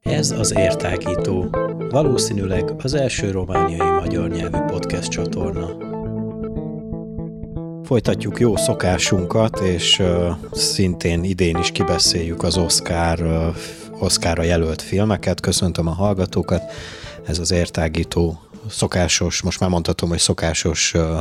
Ez az Értágító, valószínűleg az első romániai magyar nyelvű podcast csatorna. Folytatjuk jó szokásunkat, és uh, szintén idén is kibeszéljük az Oscar, uh, Oscarra jelölt filmeket. Köszöntöm a hallgatókat. Ez az Értágító szokásos, most már mondhatom, hogy szokásos uh,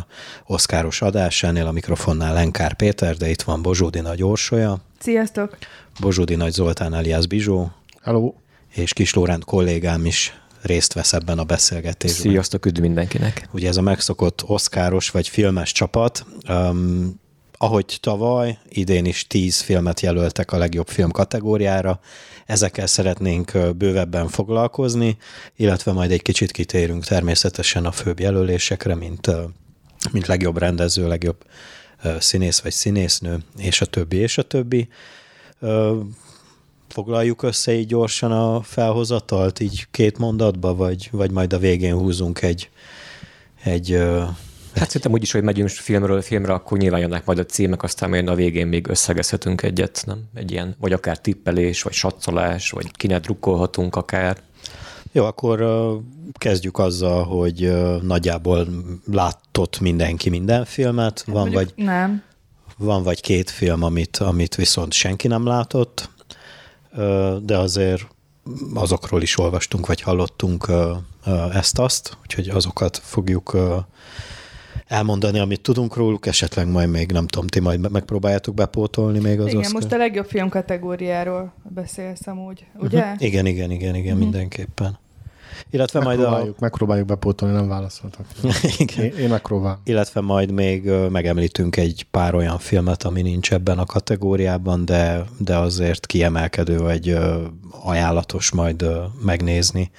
oszkáros adás, ennél a mikrofonnál Lenkár Péter, de itt van Bozsódi Nagy Orsolya. Sziasztok! Bozsódi Nagy Zoltán alias Bizsó. Hello! És Kis Lórend kollégám is részt vesz ebben a beszélgetésben. Sziasztok, üdv mindenkinek! Ugye ez a megszokott oszkáros vagy filmes csapat, um, ahogy tavaly, idén is tíz filmet jelöltek a legjobb film kategóriára, ezekkel szeretnénk bővebben foglalkozni, illetve majd egy kicsit kitérünk természetesen a főbb jelölésekre, mint, mint legjobb rendező, legjobb színész vagy színésznő, és a többi, és a többi. Foglaljuk össze így gyorsan a felhozatalt, így két mondatba, vagy, vagy majd a végén húzunk egy, egy Hát szerintem úgyis, hogy megyünk filmről filmre, akkor nyilván jönnek majd a címek, aztán majd a végén még összegezhetünk egyet, nem? Egy ilyen, vagy akár tippelés, vagy satszolás, vagy kinek drukkolhatunk akár. Jó, akkor kezdjük azzal, hogy nagyjából látott mindenki minden filmet. Hát van vagy, nem. Van vagy két film, amit, amit viszont senki nem látott, de azért azokról is olvastunk, vagy hallottunk ezt-azt, úgyhogy azokat fogjuk elmondani, amit tudunk róluk, esetleg majd még, nem tudom, ti majd megpróbáljátok bepótolni még az Igen, Oscar. most a legjobb film kategóriáról beszélsz amúgy, ugye? Uh-huh. Igen, igen, igen, igen, uh-huh. mindenképpen. Illetve megpróbáljuk, majd a... megpróbáljuk bepótolni, nem válaszoltak. Igen. Én, én megpróbálom. Illetve majd még megemlítünk egy pár olyan filmet, ami nincs ebben a kategóriában, de, de azért kiemelkedő, vagy ajánlatos majd megnézni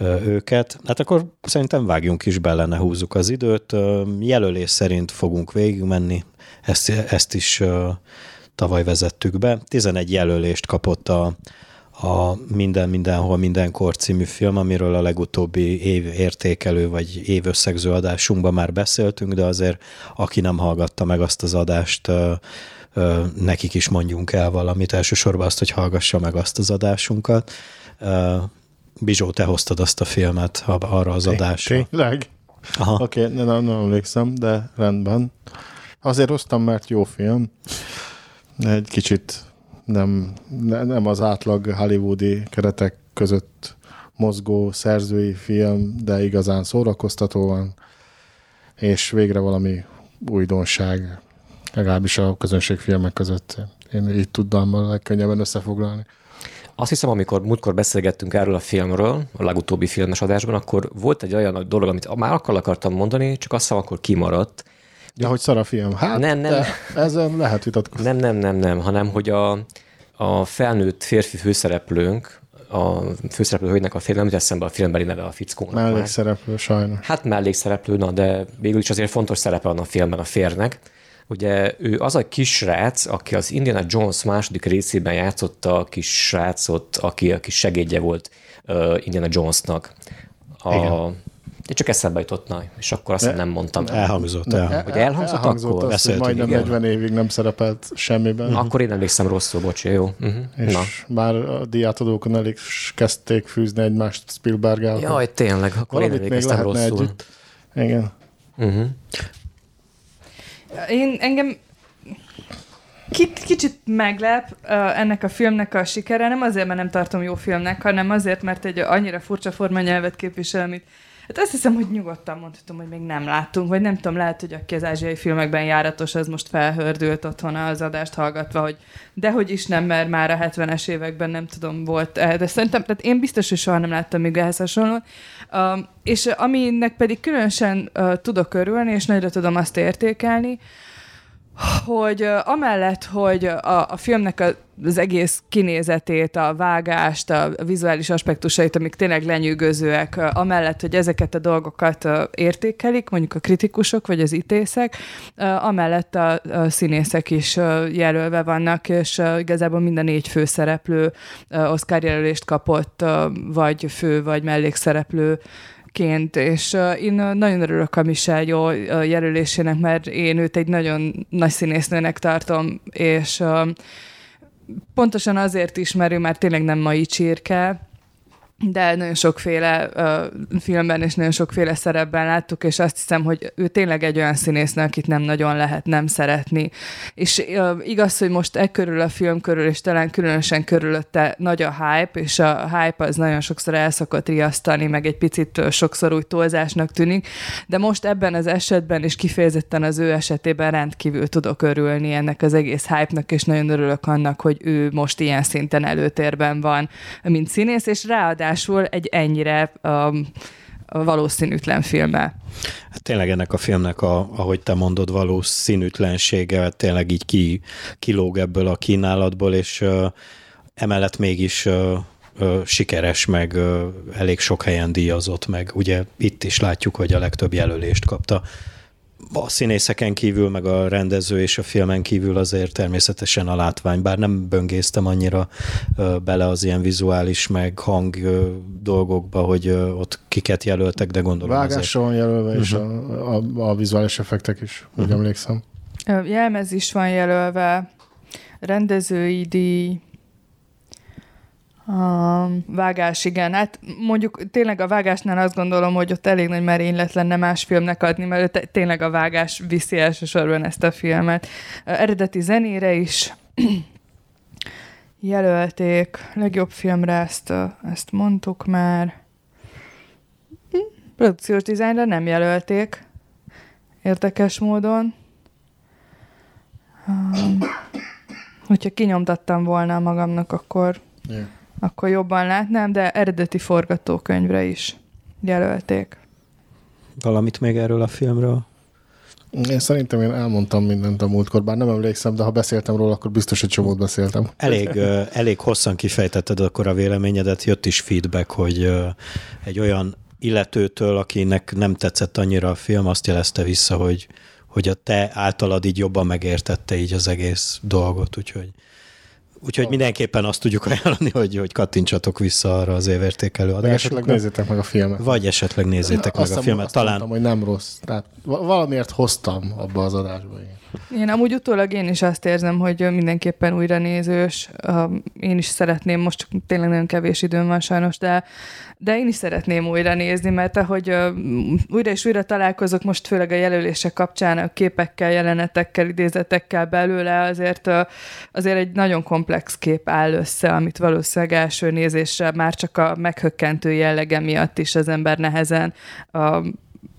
őket. Hát akkor szerintem vágjunk is bele, ne húzzuk az időt. Jelölés szerint fogunk végigmenni, ezt, ezt is tavaly vezettük be. 11 jelölést kapott a, a Minden Mindenhol Mindenkor című film, amiről a legutóbbi év értékelő vagy évösszegző adásunkban már beszéltünk, de azért aki nem hallgatta meg azt az adást, nekik is mondjunk el valamit, elsősorban azt, hogy hallgassa meg azt az adásunkat. Bizsó, te hoztad azt a filmet arra az adásra. Tényleg? Oké, okay, nem, nem emlékszem, de rendben. Azért hoztam, mert jó film. Egy kicsit nem, nem az átlag hollywoodi keretek között mozgó szerzői film, de igazán szórakoztató van, és végre valami újdonság, legalábbis a közönségfilmek között. Én így tudnám a legkönnyebben összefoglalni. Azt hiszem, amikor múltkor beszélgettünk erről a filmről, a legutóbbi filmes adásban, akkor volt egy olyan dolog, amit már akkor akartam mondani, csak azt hiszem, akkor kimaradt. Ja, hogy szar a film. Hát, nem, nem. Ezzel lehet vitatkozni. Nem, nem, nem, nem, hanem hogy a, a felnőtt férfi főszereplőnk, a főszereplő hölgynek a film, nem eszembe a filmbeli neve a fickónak. Mellékszereplő, sajnos. Hát mellékszereplő, na, de végül is azért fontos szerepe van a filmben a férnek. Ugye ő az a kisrác, aki az Indiana Jones második részében játszotta a kis srácot, aki a kis segédje volt uh, Indiana Jonesnak. A, Igen. De csak eszembe jutott, na, és akkor azt nem mondtam. Elhangzott, el. Hogy elhangzott, elhangzott akkor? Az, hogy majdnem igen. 40 évig nem szerepelt semmiben. Na, akkor én emlékszem rosszul, bocs, jó. Uh-huh. És na. már a diátadókon elég kezdték fűzni egymást spielberg -el. Jaj, tényleg, akkor Valamit én emlékeztem rosszul. Együtt. Igen. Uh-huh. Én engem kicsit meglep uh, ennek a filmnek a sikere, nem azért, mert nem tartom jó filmnek, hanem azért, mert egy annyira furcsa formanyelvet képvisel, amit Hát azt hiszem, hogy nyugodtan mondhatom, hogy még nem láttunk, vagy nem tudom, lehet, hogy aki az ázsiai filmekben járatos, az most felhördült otthon az adást hallgatva, hogy dehogy is nem, mert már a 70-es években nem tudom, volt, de szerintem, tehát én biztos, hogy soha nem láttam még ehhez hasonlót. Uh, és aminek pedig különösen uh, tudok örülni, és nagyra tudom azt értékelni, hogy amellett, hogy a, a filmnek az egész kinézetét, a vágást, a vizuális aspektusait, amik tényleg lenyűgözőek, amellett, hogy ezeket a dolgokat értékelik, mondjuk a kritikusok vagy az ítészek, amellett a, a színészek is jelölve vannak, és igazából minden négy főszereplő Oscar jelölést kapott, vagy fő, vagy mellékszereplő ként, és én nagyon örülök a Michelle jó jelölésének, mert én őt egy nagyon nagy színésznőnek tartom, és pontosan azért ismerő, mert tényleg nem mai csirke, de nagyon sokféle uh, filmben és nagyon sokféle szerepben láttuk, és azt hiszem, hogy ő tényleg egy olyan színésznő, akit nem nagyon lehet nem szeretni. És uh, igaz, hogy most e körül a film körül, és talán különösen körülötte nagy a hype, és a hype az nagyon sokszor el szokott riasztani, meg egy picit uh, sokszor úgy túlzásnak tűnik, de most ebben az esetben, és kifejezetten az ő esetében rendkívül tudok örülni ennek az egész hype-nak, és nagyon örülök annak, hogy ő most ilyen szinten előtérben van, mint színész, és ráadásul ráadásul egy ennyire um, valószínűtlen filmmel. Hát tényleg ennek a filmnek, a, ahogy te mondod, valószínűtlensége tényleg így ki, kilóg ebből a kínálatból, és uh, emellett mégis uh, uh, sikeres, meg uh, elég sok helyen díjazott meg. Ugye itt is látjuk, hogy a legtöbb jelölést kapta a színészeken kívül, meg a rendező és a filmen kívül azért természetesen a látvány, bár nem böngésztem annyira bele az ilyen vizuális, meg hang dolgokba, hogy ott kiket jelöltek, de gondolom Vágásra van jelölve, uh-huh. és a, mhm. a, a vizuális effektek is, úgy uh-huh. emlékszem. Jelmez is van jelölve, rendezői díj, a vágás, igen. Hát mondjuk tényleg a vágásnál azt gondolom, hogy ott elég nagy merénylet lenne más filmnek adni, mert tényleg a vágás viszi elsősorban ezt a filmet. A eredeti zenére is jelölték. Legjobb filmre ezt, ezt mondtuk már. Produkciós dizájnra nem jelölték. Érdekes módon. Um, hogyha kinyomtattam volna magamnak, akkor yeah akkor jobban látnám, de eredeti forgatókönyvre is jelölték. Valamit még erről a filmről? Én szerintem én elmondtam mindent a múltkor, bár nem emlékszem, de ha beszéltem róla, akkor biztos egy csomót beszéltem. Elég, elég hosszan kifejtetted akkor a véleményedet, jött is feedback, hogy egy olyan illetőtől, akinek nem tetszett annyira a film, azt jelezte vissza, hogy, hogy a te általad így jobban megértette így az egész dolgot, úgyhogy Úgyhogy mindenképpen azt tudjuk ajánlani, hogy, hogy kattintsatok vissza arra az évértékelő adásokra. Esetleg nézzétek meg a filmet. Vagy esetleg nézzétek Na, meg a filmet. Azt Talán... mondtam, hogy nem rossz. Tehát valamiért hoztam abba az adásba. Én. Én amúgy utólag én is azt érzem, hogy mindenképpen újra nézős. Én is szeretném, most csak tényleg nagyon kevés időm van sajnos, de de én is szeretném újra nézni, mert ahogy újra és újra találkozok most főleg a jelölések kapcsán a képekkel, jelenetekkel, idézetekkel belőle, azért, azért egy nagyon komplex kép áll össze, amit valószínűleg első nézésre már csak a meghökkentő jellege miatt is az ember nehezen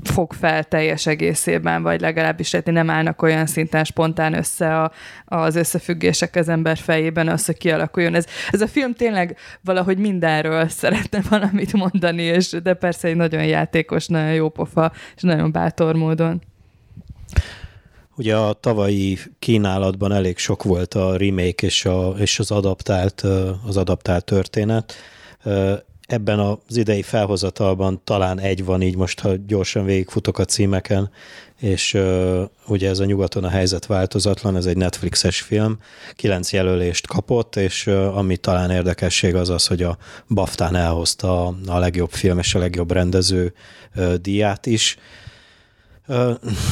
fog fel teljes egészében, vagy legalábbis hát nem állnak olyan szinten spontán össze a, az összefüggések az ember fejében, az, hogy kialakuljon. Ez, ez a film tényleg valahogy mindenről szeretne valamit mondani, és de persze egy nagyon játékos, nagyon jó pofa, és nagyon bátor módon. Ugye a tavalyi kínálatban elég sok volt a remake és, a, és az, adaptált, az adaptált történet ebben az idei felhozatalban talán egy van így most, ha gyorsan végigfutok a címeken, és uh, ugye ez a nyugaton a helyzet változatlan, ez egy Netflixes film, kilenc jelölést kapott, és uh, ami talán érdekesség az az, hogy a Baftán elhozta a, legjobb film és a legjobb rendező uh, díját is,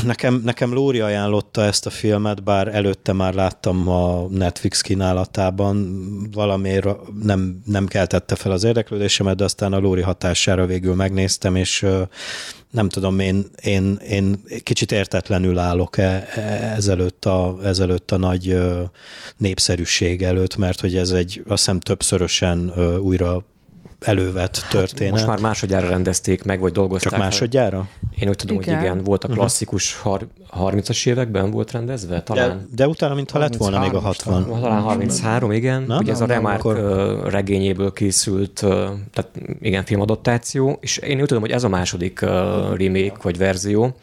Nekem, nekem Lóri ajánlotta ezt a filmet, bár előtte már láttam a Netflix kínálatában, valamiért nem, nem keltette fel az érdeklődésemet, de aztán a Lóri hatására végül megnéztem, és nem tudom, én, én, én kicsit értetlenül állok e, e, ezelőtt a, ezelőtt a nagy népszerűség előtt, mert hogy ez egy azt hiszem többszörösen újra elővett hát történet. Most már másodjára rendezték meg, vagy dolgozták. Csak másodjára? Én úgy tudom, igen. hogy igen, volt a mhm. klasszikus uh-huh. 30-as években volt rendezve, talán. De, de utána, mintha lett volna még a 60. Talán 33, igen. Na, Ugye ez a Remark akkor... regényéből készült, tehát igen, filmadaptáció, és én úgy tudom, hogy ez a második remake vagy verzió.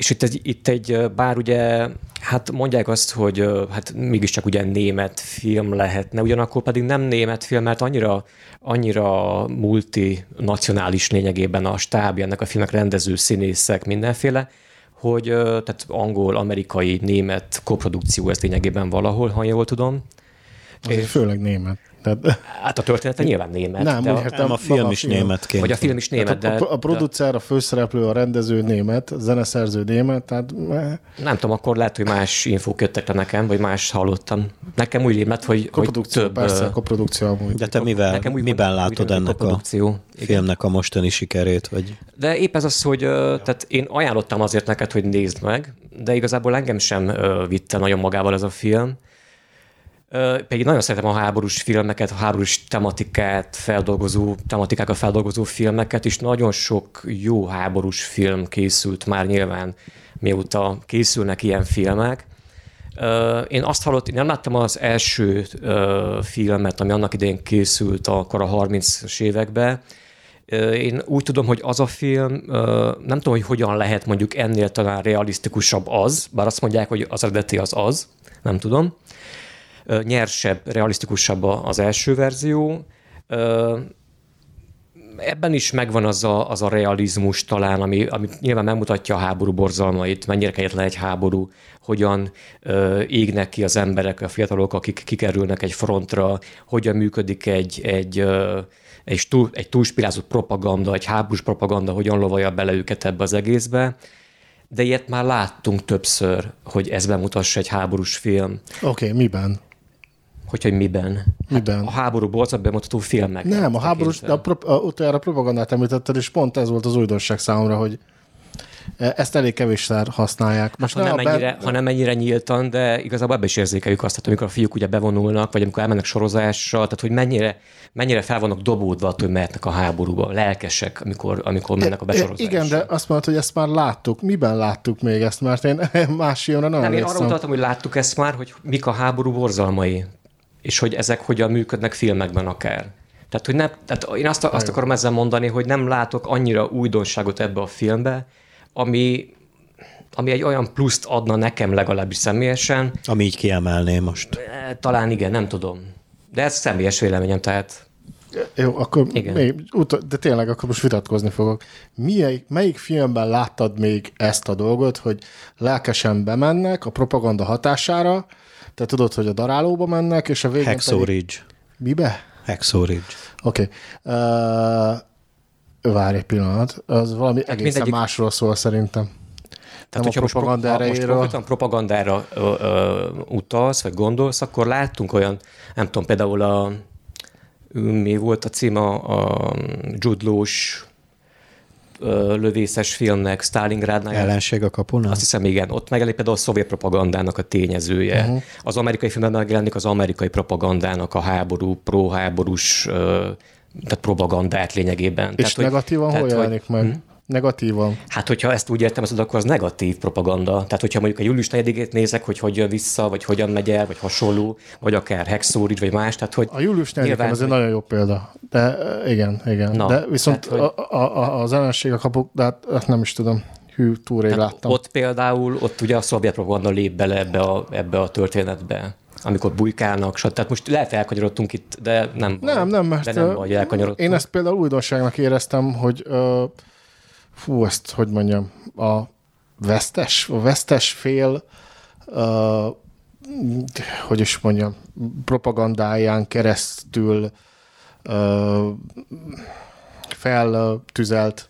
És itt egy, itt egy, bár ugye, hát mondják azt, hogy hát mégiscsak ugye német film lehetne, ugyanakkor pedig nem német film, mert annyira, annyira multinacionális lényegében a stábja ennek a filmek rendező színészek, mindenféle, hogy tehát angol, amerikai, német koprodukció ez lényegében valahol, ha jól tudom. És főleg német. Tehát, hát a története nyilván német. Nem, de a, nem a film is németként. Vagy a film is német, de... A, a producer, a főszereplő, a rendező német, a zeneszerző német, tehát... Nem tudom, akkor lehet, hogy más infók jöttek le nekem, vagy más hallottam. Nekem úgy rémett, hogy, hogy több... Persze, a koprodukció amúgy. De te mivel, nekem úgy miben látod úgy ennek a, a filmnek a mostani sikerét? Vagy? De épp ez az, hogy tehát én ajánlottam azért neked, hogy nézd meg, de igazából engem sem vitte nagyon magával ez a film pedig nagyon szeretem a háborús filmeket, a háborús tematikát feldolgozó, tematikákat feldolgozó filmeket, és nagyon sok jó háborús film készült már nyilván, mióta készülnek ilyen filmek. Én azt hallottam, nem láttam az első filmet, ami annak idején készült akkor a 30-as években, én úgy tudom, hogy az a film, nem tudom, hogy hogyan lehet mondjuk ennél talán realisztikusabb az, bár azt mondják, hogy az eredeti az az, nem tudom nyersebb, realisztikusabb az első verzió. Ebben is megvan az a, az a realizmus talán, ami, ami nyilván megmutatja a háború borzalmait, mennyire kegyetlen egy háború, hogyan ö, égnek ki az emberek, a fiatalok, akik kikerülnek egy frontra, hogyan működik egy, egy, ö, egy, túl, egy túlspirázott propaganda, egy háborús propaganda, hogyan lovalja bele őket ebbe az egészbe de ilyet már láttunk többször, hogy ez bemutassa egy háborús film. Oké, okay, miben? Hogy, hogy miben? Hát miben? Hát a háború borzat bemutató filmek. Nem, a háborús, de a, pro, a, utoljára propagandát említetted, és pont ez volt az újdonság számomra, hogy e, ezt elég kevésszer használják. Most hát, ha, nem ennyire, be... ha nem ennyire nyíltan, de igazából ebbe is érzékeljük azt, hogy amikor a fiúk ugye bevonulnak, vagy amikor elmennek sorozásra, tehát hogy mennyire, mennyire fel vannak dobódva attól, hogy mehetnek a háborúba, lelkesek, amikor, amikor mennek a besorozásra. Igen, de azt mondod, hogy ezt már láttuk. Miben láttuk még ezt? Mert én más filmre nem Nem, én arra utaltam, hogy láttuk ezt már, hogy mik a háború borzalmai és hogy ezek hogyan működnek filmekben akár. Tehát, hogy nem, tehát én azt, azt akarom ezzel mondani, hogy nem látok annyira újdonságot ebbe a filmbe, ami, ami egy olyan pluszt adna nekem legalábbis személyesen. Ami így kiemelné most. E, talán igen, nem tudom. De ez személyes véleményem, tehát... Jó, akkor igen. Még, de tényleg akkor most vitatkozni fogok. Melyik, melyik filmben láttad még ezt a dolgot, hogy lelkesen bemennek a propaganda hatására, te tudod, hogy a darálóba mennek, és a végén Hexo pedig... Ridge. Mibe? Hexo Ridge. Oké. Okay. Uh, várj egy pillanat. Az valami hát egészen mindegyik... másról szól szerintem. Tehát, hogyha most, propaganda most pro, propagandára ö, ö, utalsz, vagy gondolsz, akkor láttunk olyan, nem tudom, például a mi volt a címe, a Jude Law-s lövészes filmnek, Stalingrádnál. Ellenség a kapunál? Azt hiszem, igen. Ott megjelenik például a szovjet propagandának a tényezője. Uh-huh. Az amerikai filmben megjelenik az amerikai propagandának a háború, pro-háborús tehát propagandát lényegében. És tehát, negatívan hogy, hol jelenik hogy, meg? Negatívan. Hát, hogyha ezt úgy értem, akkor az negatív propaganda. Tehát, hogyha mondjuk a július 4 nézek, hogy hogy jön vissza, vagy hogyan megy el, vagy hasonló, vagy akár Hexórid, vagy más. Tehát, hogy a július 4 nyilván, az egy nagyon jó példa. De igen, igen. Na, de viszont tehát, hogy... a, a, az ellenség a kapuk, de hát, nem is tudom hű, túl rég láttam. Ott például, ott ugye a szovjet propaganda lép bele ebbe a, ebbe a történetbe amikor bujkálnak, stb. Tehát most lehet elkanyarodtunk itt, de nem. Nem, nem, mert de nem baj, én ezt például újdonságnak éreztem, hogy uh, fú, ezt hogy mondjam, a vesztes, a vesztes fél, uh, hogy is mondjam, propagandáján keresztül uh, feltüzelt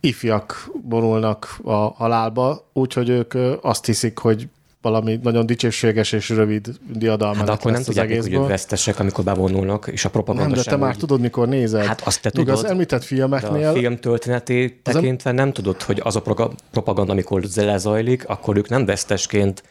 ifjak vonulnak a halálba, úgyhogy ők azt hiszik, hogy valami nagyon dicsőséges és rövid diadalma. Hát akkor nem tudják, hogy vesztesek, amikor bevonulnak, és a propaganda Nem, de te úgy... már tudod, mikor nézed. Hát azt te tudod. az említett filmeknél... a film történeti tekintve nem tudod, hogy az a propaganda, amikor lezajlik, akkor ők nem vesztesként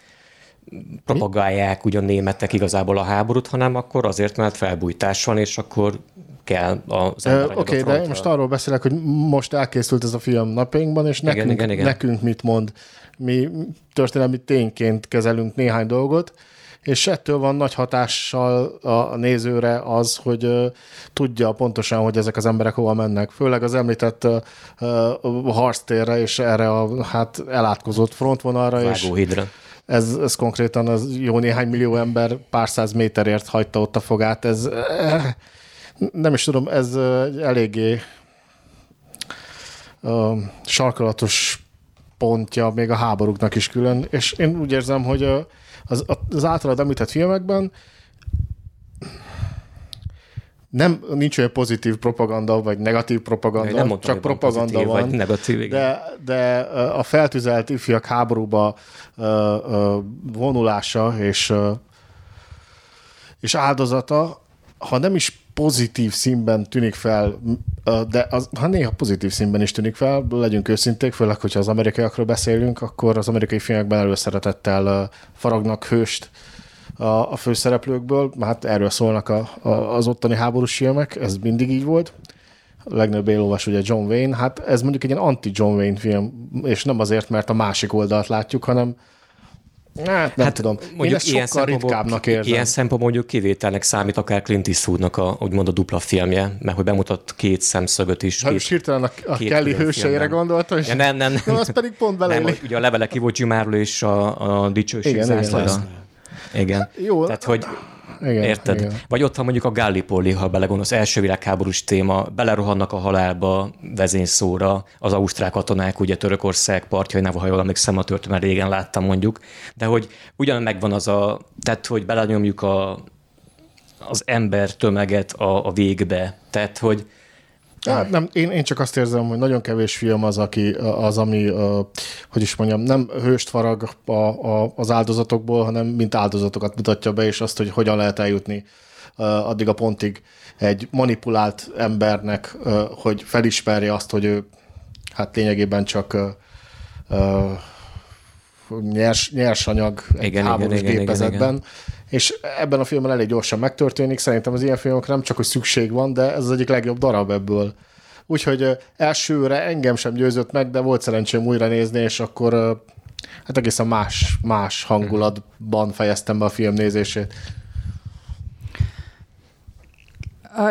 propagálják ugyan németek igazából a háborút, hanem akkor azért, mert felbújtás van, és akkor kell az Oké, okay, de most arról beszélek, hogy most elkészült ez a film napjainkban, és nekünk, igen, igen, nekünk mit mond mi történelmi tényként kezelünk néhány dolgot, és ettől van nagy hatással a nézőre az, hogy uh, tudja pontosan, hogy ezek az emberek hova mennek. Főleg az említett uh, uh, harctérre és erre a hát elátkozott frontvonalra. Vágóhidra. És ez, ez konkrétan az jó néhány millió ember pár száz méterért hagyta ott a fogát. Ez uh, nem is tudom, ez uh, eléggé uh, sarkalatos pontja még a háborúknak is külön, és én úgy érzem, hogy az, az általad említett filmekben nem, nincs olyan pozitív propaganda, vagy negatív propaganda, nem mondtam, csak propaganda van. Vagy negatív, igen. de, de a feltüzelt ifjak háborúba vonulása és, és áldozata, ha nem is pozitív színben tűnik fel, de az, ha néha pozitív színben is tűnik fel, legyünk őszinték, főleg, hogyha az amerikaiakról beszélünk, akkor az amerikai filmekben előszeretettel faragnak hőst, a, a főszereplőkből, hát erről szólnak a, a, az ottani háborús filmek, ez mindig így volt. A legnagyobb élóvas ugye John Wayne, hát ez mondjuk egy ilyen anti-John Wayne film, és nem azért, mert a másik oldalt látjuk, hanem Hát nem hát, tudom. Mondjuk Én ezt ilyen sokkal ritkábbnak érzem. Ilyen szempont mondjuk kivételnek számít akár Clint Eastwoodnak a, úgymond a dupla filmje, mert hogy bemutat két szemszögöt is. Hát hirtelen a, a Kelly hőseire gondolta, és ja, nem, nem, nem. az pedig pont beleillik. Nem, ugye a levele ki volt és a, a dicsőség igen, igen, igen. Jó. Tehát, hogy igen, Érted? Igen. Vagy ott van mondjuk a Gallipoli, ha belegondolsz, első világháborús téma, belerohannak a halálba vezényszóra az ausztrál katonák, ugye Törökország partjain, ha jól emlékszem, a történet régen láttam mondjuk, de hogy ugyan megvan az a, tehát hogy belenyomjuk a, az ember tömeget a, a végbe, tehát hogy Hát nem, én, én csak azt érzem, hogy nagyon kevés film az, aki, az ami, hogy is mondjam, nem hőst farag a, a, az áldozatokból, hanem mint áldozatokat mutatja be, és azt, hogy hogyan lehet eljutni addig a pontig egy manipulált embernek, hogy felismerje azt, hogy ő hát lényegében csak nyers, nyersanyag egy igen, háborús igen, gépezetben, igen, igen. És ebben a filmben elég gyorsan megtörténik. Szerintem az ilyen filmokra nem csak, hogy szükség van, de ez az egyik legjobb darab ebből. Úgyhogy elsőre engem sem győzött meg, de volt szerencsém újra nézni, és akkor hát egészen más, más hangulatban fejeztem be a film nézését.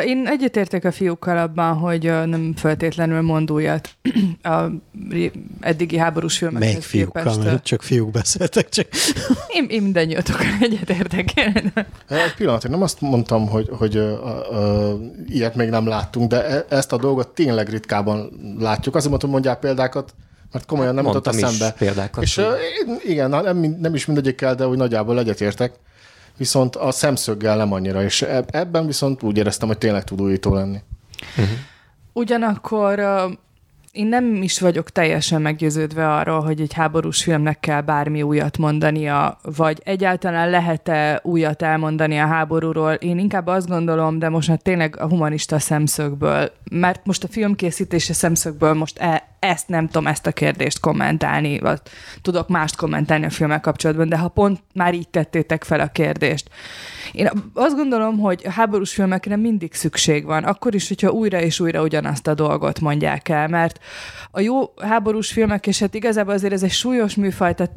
Én egyetértek a fiúkkal abban, hogy nem feltétlenül mond újat a eddigi háborús filmekhez Még fiúkkal, képest. mert csak fiúk beszéltek, csak... Én, én mindannyiatokkal egyetértek. Egy pillanat, én nem azt mondtam, hogy, hogy uh, uh, ilyet még nem láttunk, de e, ezt a dolgot tényleg ritkában látjuk. Azért mondtam, mondják példákat, mert komolyan nem jutott eszembe. példákat. És uh, igen, nem, nem is mindegyikkel, de úgy nagyjából egyetértek viszont a szemszöggel nem annyira, és ebben viszont úgy éreztem, hogy tényleg tud újító lenni. Uh-huh. Ugyanakkor én nem is vagyok teljesen meggyőződve arról, hogy egy háborús filmnek kell bármi újat mondania, vagy egyáltalán lehet-e újat elmondani a háborúról. Én inkább azt gondolom, de most már tényleg a humanista szemszögből, mert most a filmkészítése szemszögből most e, ezt nem tudom, ezt a kérdést kommentálni, vagy tudok mást kommentálni a filmmel kapcsolatban, de ha pont már így tettétek fel a kérdést. Én azt gondolom, hogy a háborús filmekre mindig szükség van, akkor is, hogyha újra és újra ugyanazt a dolgot mondják el, mert a jó háborús filmek, és hát igazából azért ez egy súlyos műfaj, tehát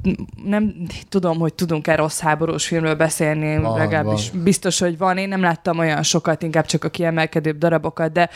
nem tudom, hogy tudunk-e rossz háborús filmről beszélni, van, legalábbis van. biztos, hogy van. Én nem láttam olyan sokat, inkább csak a kiemelkedőbb darabokat, de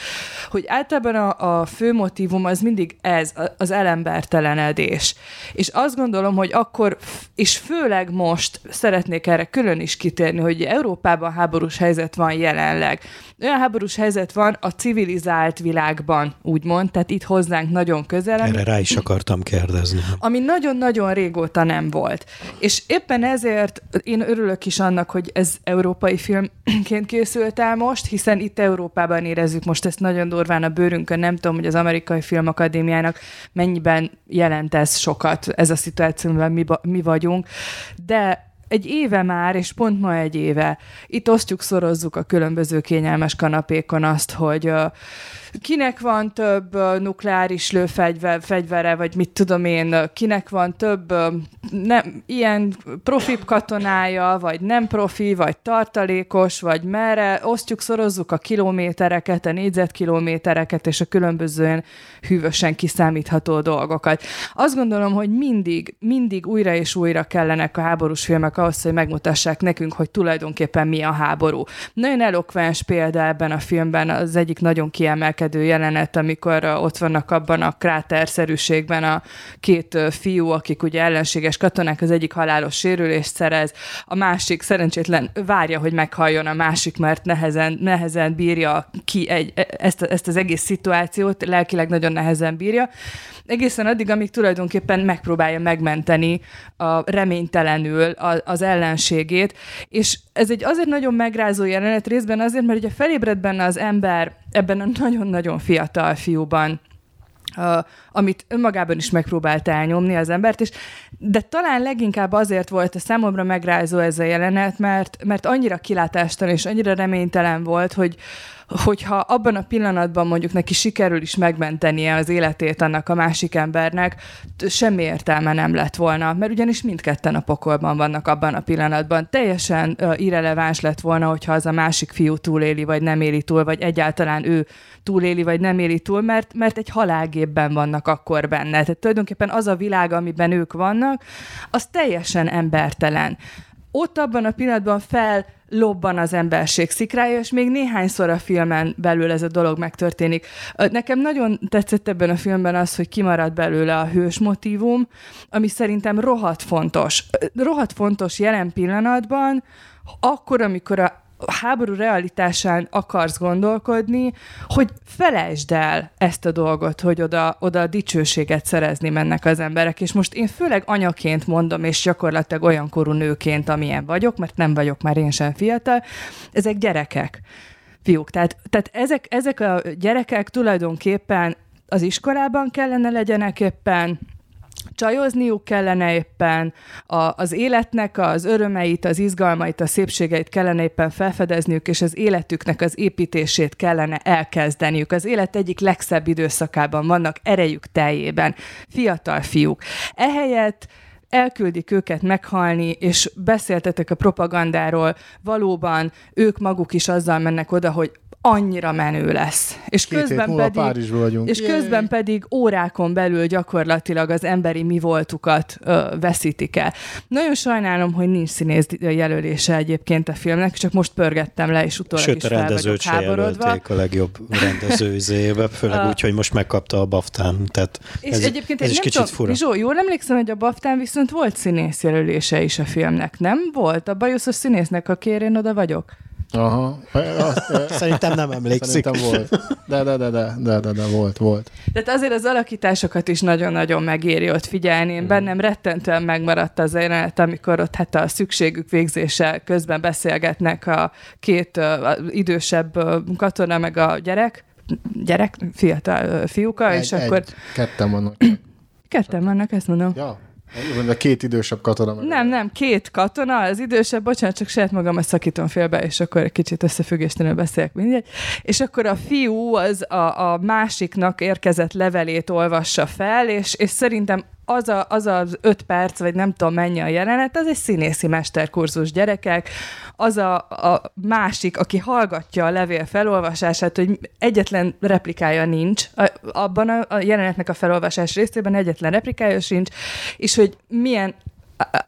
hogy általában a, a fő motivum az mindig ez, az elembertelenedés. És azt gondolom, hogy akkor, és főleg most szeretnék erre külön is kitérni, hogy Európában háborús helyzet van jelenleg. Olyan háborús helyzet van a civilizált világban, úgymond, tehát itt hozzánk nagyon közel. Erre rá is akartam kérdezni. Ami nagyon-nagyon régóta nem volt. És éppen ezért én örülök is annak, hogy ez európai filmként készült el most, hiszen itt Európában érezzük most ezt nagyon durván a bőrünkön. Nem tudom, hogy az amerikai filmakadémiának mennyiben jelent ez sokat, ez a szituáció, amiben mi, mi vagyunk, de egy éve már, és pont ma egy éve, itt osztjuk, szorozzuk a különböző kényelmes kanapékon azt, hogy uh, kinek van több nukleáris lőfegyver, fegyvere, vagy mit tudom én, kinek van több nem, ilyen profi katonája, vagy nem profi, vagy tartalékos, vagy merre, osztjuk, szorozzuk a kilométereket, a négyzetkilométereket, és a különbözően hűvösen kiszámítható dolgokat. Azt gondolom, hogy mindig, mindig újra és újra kellenek a háborús filmek ahhoz, hogy megmutassák nekünk, hogy tulajdonképpen mi a háború. Nagyon elokvens példa ebben a filmben az egyik nagyon kiemelt kiemelkedő jelenet, amikor ott vannak abban a kráterszerűségben a két fiú, akik ugye ellenséges katonák, az egyik halálos sérülést szerez, a másik szerencsétlen várja, hogy meghalljon a másik, mert nehezen, nehezen bírja ki egy, e, ezt, ezt az egész szituációt, lelkileg nagyon nehezen bírja, egészen addig, amíg tulajdonképpen megpróbálja megmenteni a reménytelenül az ellenségét, és ez egy azért nagyon megrázó jelenet részben azért, mert ugye felébred benne az ember ebben a nagyon-nagyon fiatal fiúban, Uh, amit önmagában is megpróbált elnyomni az embert, és, de talán leginkább azért volt a számomra megrázó ez a jelenet, mert, mert annyira kilátástalan és annyira reménytelen volt, hogy, hogyha abban a pillanatban mondjuk neki sikerül is megmentenie az életét annak a másik embernek, semmi értelme nem lett volna, mert ugyanis mindketten a pokolban vannak abban a pillanatban. Teljesen irreleváns lett volna, hogyha az a másik fiú túléli, vagy nem éli túl, vagy egyáltalán ő túléli, vagy nem éli túl, mert, mert egy halálgépben vannak akkor benne. Tehát tulajdonképpen az a világ, amiben ők vannak, az teljesen embertelen. Ott abban a pillanatban fel lobban az emberség szikrája, és még néhányszor a filmen belül ez a dolog megtörténik. Nekem nagyon tetszett ebben a filmben az, hogy kimarad belőle a hős motívum, ami szerintem rohadt fontos. Rohadt fontos jelen pillanatban, akkor, amikor a a háború realitásán akarsz gondolkodni, hogy felejtsd el ezt a dolgot, hogy oda, oda a dicsőséget szerezni mennek az emberek. És most én főleg anyaként mondom, és gyakorlatilag olyan korú nőként, amilyen vagyok, mert nem vagyok már én sem fiatal, ezek gyerekek fiúk. Tehát, tehát ezek, ezek a gyerekek tulajdonképpen az iskolában kellene legyenek éppen, csajozniuk kellene éppen, a, az életnek az örömeit, az izgalmait, a szépségeit kellene éppen felfedezniük, és az életüknek az építését kellene elkezdeniük. Az élet egyik legszebb időszakában vannak erejük teljében, fiatal fiúk. Ehelyett elküldik őket meghalni, és beszéltetek a propagandáról, valóban ők maguk is azzal mennek oda, hogy annyira menő lesz. És Két közben pedig, vagyunk. És közben pedig órákon belül gyakorlatilag az emberi mi voltukat ö, veszítik el. Nagyon sajnálom, hogy nincs színész jelölése egyébként a filmnek, csak most pörgettem le, és utólag Sőt, is a rendezőt se jelölték a legjobb rendező izébe, főleg úgy, hogy most megkapta a Baftán. Tehát és ez, egyébként ez is kicsit tudom, fura. Zsó, jól emlékszem, hogy a Baftán viszont volt színész jelölése is a filmnek, nem? Volt? A bajuszos színésznek, a én oda vagyok. Aha. Szerintem nem emlékszik. Szerintem volt. De, de, de, de, de, de, de volt, volt. Tehát azért az alakításokat is nagyon-nagyon megéri ott figyelni. Én bennem rettentően megmaradt az jelenet, amikor ott hát a szükségük végzése közben beszélgetnek a két uh, idősebb katona meg a gyerek, gyerek, fiatal fiúka, Egy, és akkor... Egy, ketten vannak. Ketten vannak, ezt mondom. Ja. A két idősebb katona. Meg Nem, nem, két katona, az idősebb, bocsánat, csak saját a szakítom félbe, és akkor egy kicsit összefüggéstelenül beszélek mindegy. És akkor a fiú az a, a másiknak érkezett levelét olvassa fel, és, és szerintem az, a, az az öt perc, vagy nem tudom mennyi a jelenet, az egy színészi mesterkurzus gyerekek, az a, a másik, aki hallgatja a levél felolvasását, hogy egyetlen replikája nincs, a, abban a, a jelenetnek a felolvasás részében egyetlen replikája sincs, és hogy milyen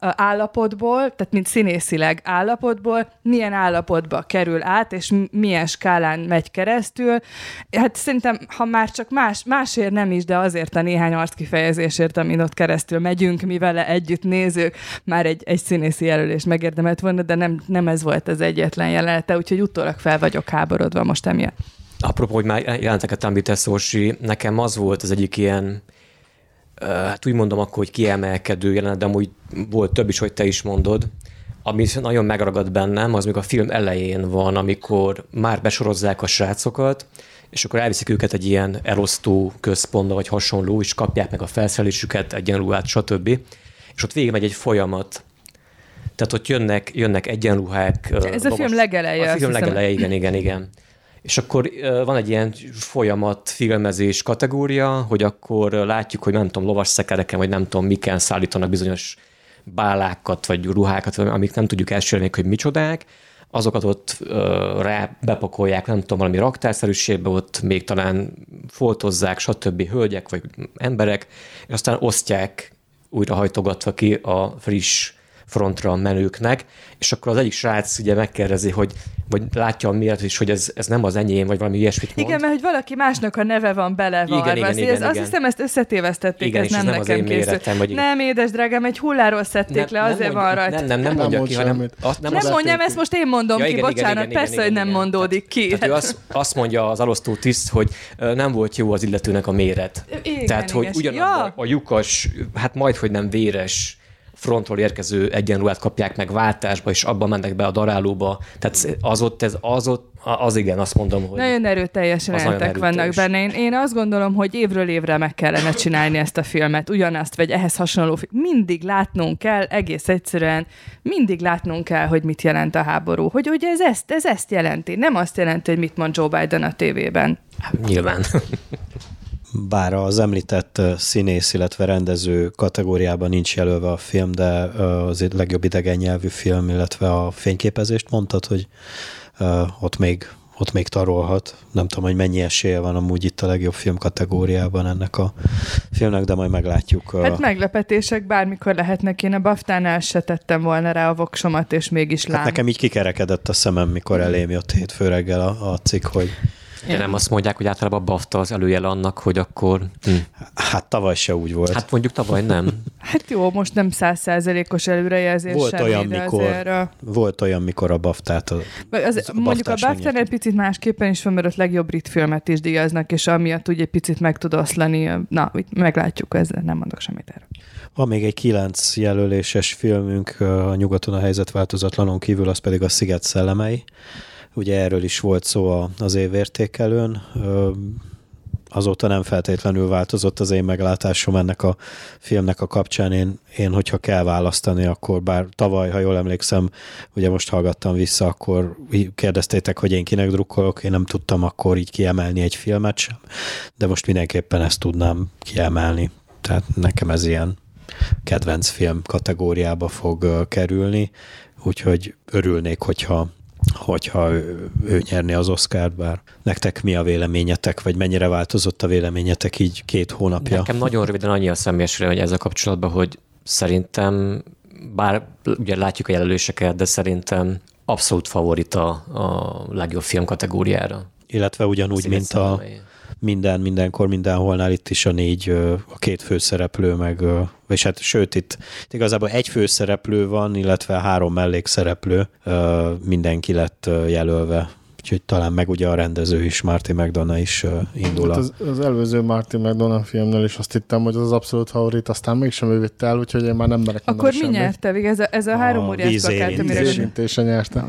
állapotból, tehát mint színészileg állapotból, milyen állapotba kerül át, és milyen skálán megy keresztül. Hát szerintem, ha már csak más, másért nem is, de azért a néhány arckifejezésért, amin ott keresztül megyünk, mi vele együtt nézők, már egy, egy színészi jelölés megérdemelt volna, de nem, nem ez volt az egyetlen jelenete, úgyhogy utólag fel vagyok háborodva most emiatt. Apropó, hogy már jelenteket említesz, Orsi, nekem az volt az egyik ilyen hát úgy mondom akkor, hogy kiemelkedő jelenet, de amúgy volt több is, hogy te is mondod. Ami nagyon megragad bennem, az még a film elején van, amikor már besorozzák a srácokat, és akkor elviszik őket egy ilyen elosztó központba, vagy hasonló, és kapják meg a felszerelésüket, egyenruhát, stb. És ott végigmegy egy folyamat. Tehát ott jönnek, jönnek egyenruhák. Ez a film legeleje. A film legeleje, igen, igen, igen. És akkor van egy ilyen folyamat filmezés kategória, hogy akkor látjuk, hogy nem tudom, lovas szekereken, vagy nem tudom, miken szállítanak bizonyos bálákat, vagy ruhákat, amik nem tudjuk elsőre hogy micsodák, azokat ott ö, rá bepakolják, nem tudom, valami raktárszerűségbe, ott még talán foltozzák, stb. hölgyek vagy emberek, és aztán osztják újra hajtogatva ki a friss frontra menőknek, és akkor az egyik srác ugye megkérdezi, hogy vagy látja a méret is, hogy ez, ez nem az enyém, vagy valami ilyesmit mond. Igen, mert hogy valaki másnak a neve van belevarva. Igen, igen, igen, ez, azt hiszem, ezt összetévesztették, igen, ez nem, nem nekem készült. Méretem, vagy nem, édes drágám, egy hulláról szedték nem, le, azért van rajta. Nem, nem, nem, mondja ki, hanem... Azt, nem, nem mondjam, ezt most én mondom ja, ki, igen, bocsánat, igen, igen, persze, igen, hogy nem igen. mondódik ki. Tehát ő azt, azt mondja az alosztó tiszt, hogy nem volt jó az illetőnek a méret. Igen, Tehát, hogy ugyanabban a lyukas, hát majd, hogy nem véres frontról érkező egyenruhát kapják meg váltásba, és abban mennek be a darálóba. Tehát az ott, ez, az ott az igen, azt mondom, hogy... Nagyon erőteljes jelentek vannak benne. Én, én azt gondolom, hogy évről évre meg kellene csinálni ezt a filmet, ugyanazt, vagy ehhez hasonló Mindig látnunk kell, egész egyszerűen, mindig látnunk kell, hogy mit jelent a háború. Hogy ugye ez ezt, ez ezt jelenti. Nem azt jelenti, hogy mit mond Joe Biden a tévében. Hát, nyilván. Bár az említett színész, illetve rendező kategóriában nincs jelölve a film, de az legjobb idegen nyelvű film, illetve a fényképezést mondtad, hogy ott még ott még tarolhat. Nem tudom, hogy mennyi esélye van amúgy itt a legjobb film kategóriában ennek a filmnek, de majd meglátjuk. Hát meglepetések bármikor lehetnek. Én a Baftánál se tettem volna rá a voksomat, és mégis lám. Hát nekem így kikerekedett a szemem, mikor elém jött hétfő reggel a, a cikk, hogy de nem azt mondják, hogy általában a BAFTA az előjel annak, hogy akkor... Hm. Hát tavaly se úgy volt. Hát mondjuk tavaly nem. Hát jó, most nem százszázalékos előrejelzés volt semmi, olyan, mikor, a... Volt olyan, mikor a BAFTA-t a, az, a Mondjuk a BAFTA egy picit másképpen is van, mert ott legjobb brit filmet is díjaznak, és amiatt úgy egy picit meg tud oszlani. Na, meglátjuk, ezzel nem mondok semmit erről. Van még egy kilenc jelöléses filmünk a nyugaton a helyzet változatlanon kívül, az pedig a Sziget szellemei. Ugye erről is volt szó az évértékelőn, azóta nem feltétlenül változott az én meglátásom ennek a filmnek a kapcsán. Én, én hogyha kell választani, akkor bár tavaly, ha jól emlékszem, ugye most hallgattam vissza, akkor kérdeztétek, hogy én kinek drukkolok, én nem tudtam akkor így kiemelni egy filmet sem, de most mindenképpen ezt tudnám kiemelni. Tehát nekem ez ilyen kedvenc film kategóriába fog kerülni, úgyhogy örülnék, hogyha hogyha ő, ő nyerni az Oscar-t, bár nektek mi a véleményetek, vagy mennyire változott a véleményetek így két hónapja? Nekem nagyon röviden annyi a személyes hogy ezzel kapcsolatban, hogy szerintem, bár ugye látjuk a jelöléseket, de szerintem abszolút favorita a legjobb film kategóriára. Illetve ugyanúgy, mint a, minden, mindenkor, mindenholnál itt is a négy, a két főszereplő, meg, és hát sőt, itt, itt igazából egy főszereplő van, illetve három mellékszereplő, mindenki lett jelölve úgyhogy talán meg ugye a rendező is, Martin McDonough is uh, indul. Hát az, az előző Martin McDonough filmnél is azt hittem, hogy az az abszolút favorit, aztán mégsem ő vitte el, úgyhogy én már nem merek Akkor mi nyerte? Ez a, ez a, a három óriás plakát, amire... Vízérintése nyerte.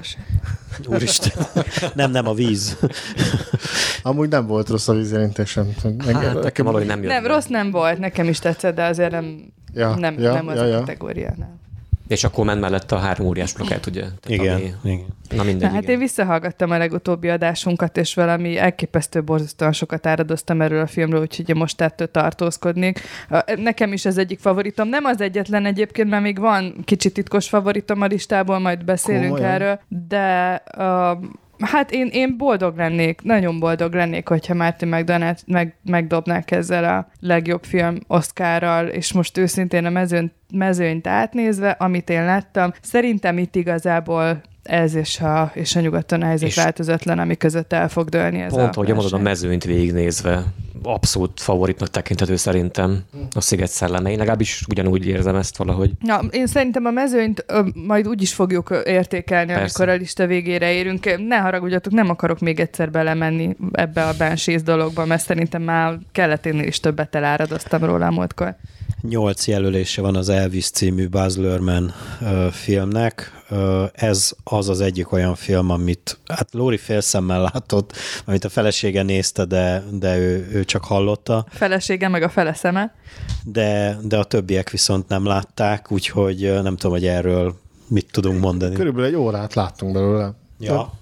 Úristen. nem, nem, a víz. Amúgy nem volt rossz a vízérintésem. Hát, nekem valahogy nem jött Nem, rossz nem volt, nekem is tetszett, de azért nem, ja, nem, ja, nem az ja, a kategória. És akkor ment mellett a három óriás plakát, ugye? Tehát igen, ami, igen. Na minden. Na, hát én visszahallgattam a legutóbbi adásunkat, és valami elképesztő borzasztóan sokat áradoztam erről a filmről, úgyhogy most ettől tartózkodnék. Nekem is ez egyik favoritom. Nem az egyetlen egyébként, mert még van kicsit titkos favoritom a listából, majd beszélünk Komolyan. erről, de uh, Hát én, én boldog lennék, nagyon boldog lennék, hogyha Martin McDonald meg, megdobnák ezzel a legjobb film Oscarral, és most őszintén a mezőn, mezőnyt átnézve, amit én láttam, szerintem itt igazából ez és a, és a nyugaton a helyzet és változatlan, ami között el fog dőlni ez Pont, ahogy mondod, a mezőnyt végignézve, abszolút favoritnak tekinthető szerintem a Sziget szellemei, legalábbis ugyanúgy érzem ezt valahogy. Na, én szerintem a mezőnyt ö, majd úgy is fogjuk értékelni, Persze. amikor a lista végére érünk. Ne haragudjatok, nem akarok még egyszer belemenni ebbe a bánsész dologba, mert szerintem már kelleténél is többet eláradoztam róla a múltkor. Nyolc jelölése van az Elvis című Baz Luhrmann uh, filmnek. Ez az az egyik olyan film, amit hát Lóri félszemmel látott, amit a felesége nézte, de, de ő, ő csak hallotta. A felesége meg a feleszeme. De, de a többiek viszont nem látták, úgyhogy nem tudom, hogy erről mit tudunk mondani. Körülbelül egy órát láttunk belőle. Ja.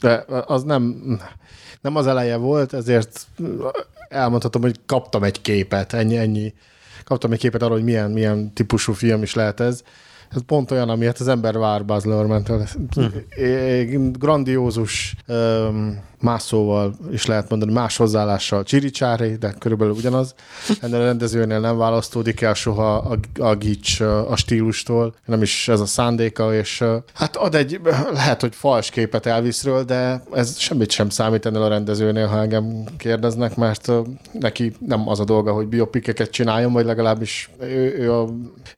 De az nem, nem az eleje volt, ezért elmondhatom, hogy kaptam egy képet, ennyi, ennyi kaptam egy képet arról, hogy milyen, milyen típusú film is lehet ez. Ez pont olyan, amiért az ember vár Buzz Lerman-től. Hm. Grandiózus um, más szóval is lehet mondani, más hozzáállással csiricsári, de körülbelül ugyanaz. Ennél a rendezőnél nem választódik el soha a, a gics a stílustól, nem is ez a szándéka, és hát ad egy, lehet, hogy fals képet Elvisről, de ez semmit sem számít ennél a rendezőnél, ha engem kérdeznek, mert neki nem az a dolga, hogy biopikeket csináljon, vagy legalábbis ő, ő, a,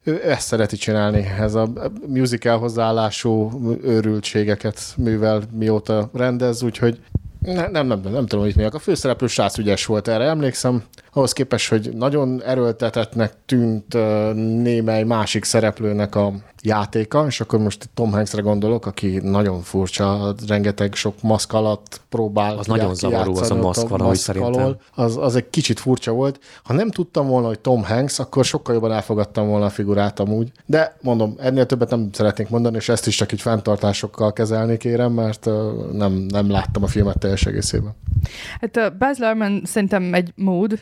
ő ezt szereti csinálni, ez a musical hozzáállású őrültségeket művel, mióta rendez, úgyhogy nem, nem, nem, nem, nem tudom, hogy miak. A főszereplő srác ügyes volt erre, emlékszem. Ahhoz képest, hogy nagyon erőltetetnek tűnt némely másik szereplőnek a játéka, és akkor most Tom Hanksre gondolok, aki nagyon furcsa, rengeteg sok maszk alatt próbál Az nagyon zavaró az a maszk valahogy szerintem. Az, az egy kicsit furcsa volt. Ha nem tudtam volna, hogy Tom Hanks, akkor sokkal jobban elfogadtam volna a figurát amúgy. De mondom, ennél többet nem szeretnék mondani, és ezt is csak így fenntartásokkal kezelni kérem, mert nem, nem láttam a filmet teljes egészében. Hát a Baz Luhrmann szerintem egy mód,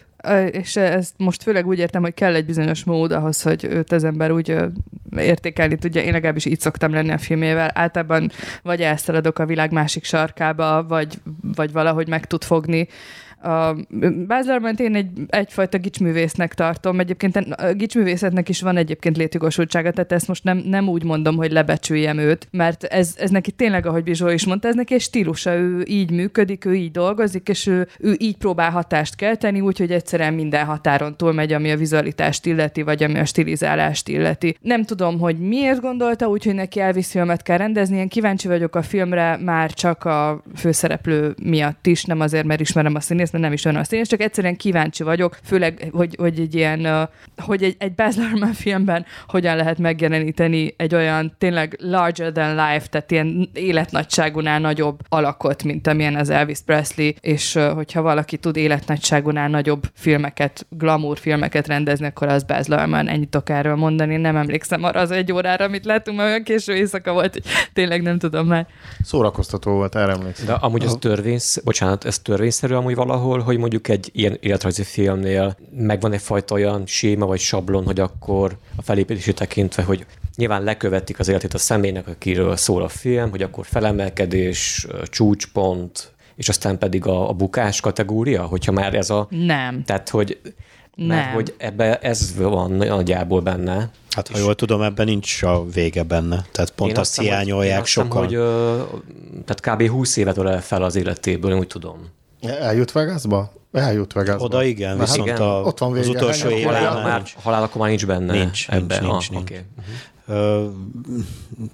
és ezt most főleg úgy értem, hogy kell egy bizonyos mód ahhoz, hogy őt az ember úgy értékelni tudja. Én legalábbis így szoktam lenni a filmével. Általában vagy elszaladok a világ másik sarkába, vagy, vagy valahogy meg tud fogni a Baz én egy, egyfajta gicsművésznek tartom. Egyébként a gicsművészetnek is van egyébként létjogosultsága, tehát ezt most nem, nem úgy mondom, hogy lebecsüljem őt, mert ez, ez neki tényleg, ahogy Bizsó is mondta, ez neki egy stílusa, ő így működik, ő így dolgozik, és ő, ő így próbál hatást kelteni, úgyhogy egyszerűen minden határon túlmegy, ami a vizualitást illeti, vagy ami a stilizálást illeti. Nem tudom, hogy miért gondolta, úgyhogy neki Elvis filmet kell rendezni. Én kíváncsi vagyok a filmre már csak a főszereplő miatt is, nem azért, mert ismerem a színészt, mert nem is olyan a színész, csak egyszerűen kíváncsi vagyok, főleg, hogy, hogy egy ilyen, hogy egy, egy Baz Luhrmann filmben hogyan lehet megjeleníteni egy olyan tényleg larger than life, tehát ilyen életnagyságúnál nagyobb alakot, mint amilyen az Elvis Presley, és hogyha valaki tud életnagyságúnál nagyobb filmeket, glamour filmeket rendezni, akkor az Baz Luhrmann, ennyit tudok erről mondani, nem emlékszem arra az egy órára, amit láttunk, mert olyan késő éjszaka volt, hogy tényleg nem tudom már. Szórakoztató volt, erre emlékszem. De amúgy ez törvény, bocsánat, ez törvényszerű amúgy valahol, valahol, hogy mondjuk egy ilyen életrajzi filmnél megvan egyfajta olyan séma vagy sablon, hogy akkor a felépítési tekintve, hogy nyilván lekövetik az életét a személynek, akiről szól a film, hogy akkor felemelkedés, csúcspont, és aztán pedig a, a bukás kategória, hogyha már ez a... Nem. Tehát, hogy mert hogy ebbe ez van nagyjából benne. Hát ha jól tudom, ebben nincs a vége benne. Tehát pont én azt hiányolják sokan. Hogy, ö, tehát kb. 20 évet ölel fel az életéből, én úgy tudom. Eljut Vegasba? Eljut Vegasba. Oda igen, Mert viszont igen. A, ott van vége, az utolsó évben már halál akkor már nincs benne. Nincs, ebben. nincs, nincs, ah, nincs. Okay. Uh-huh.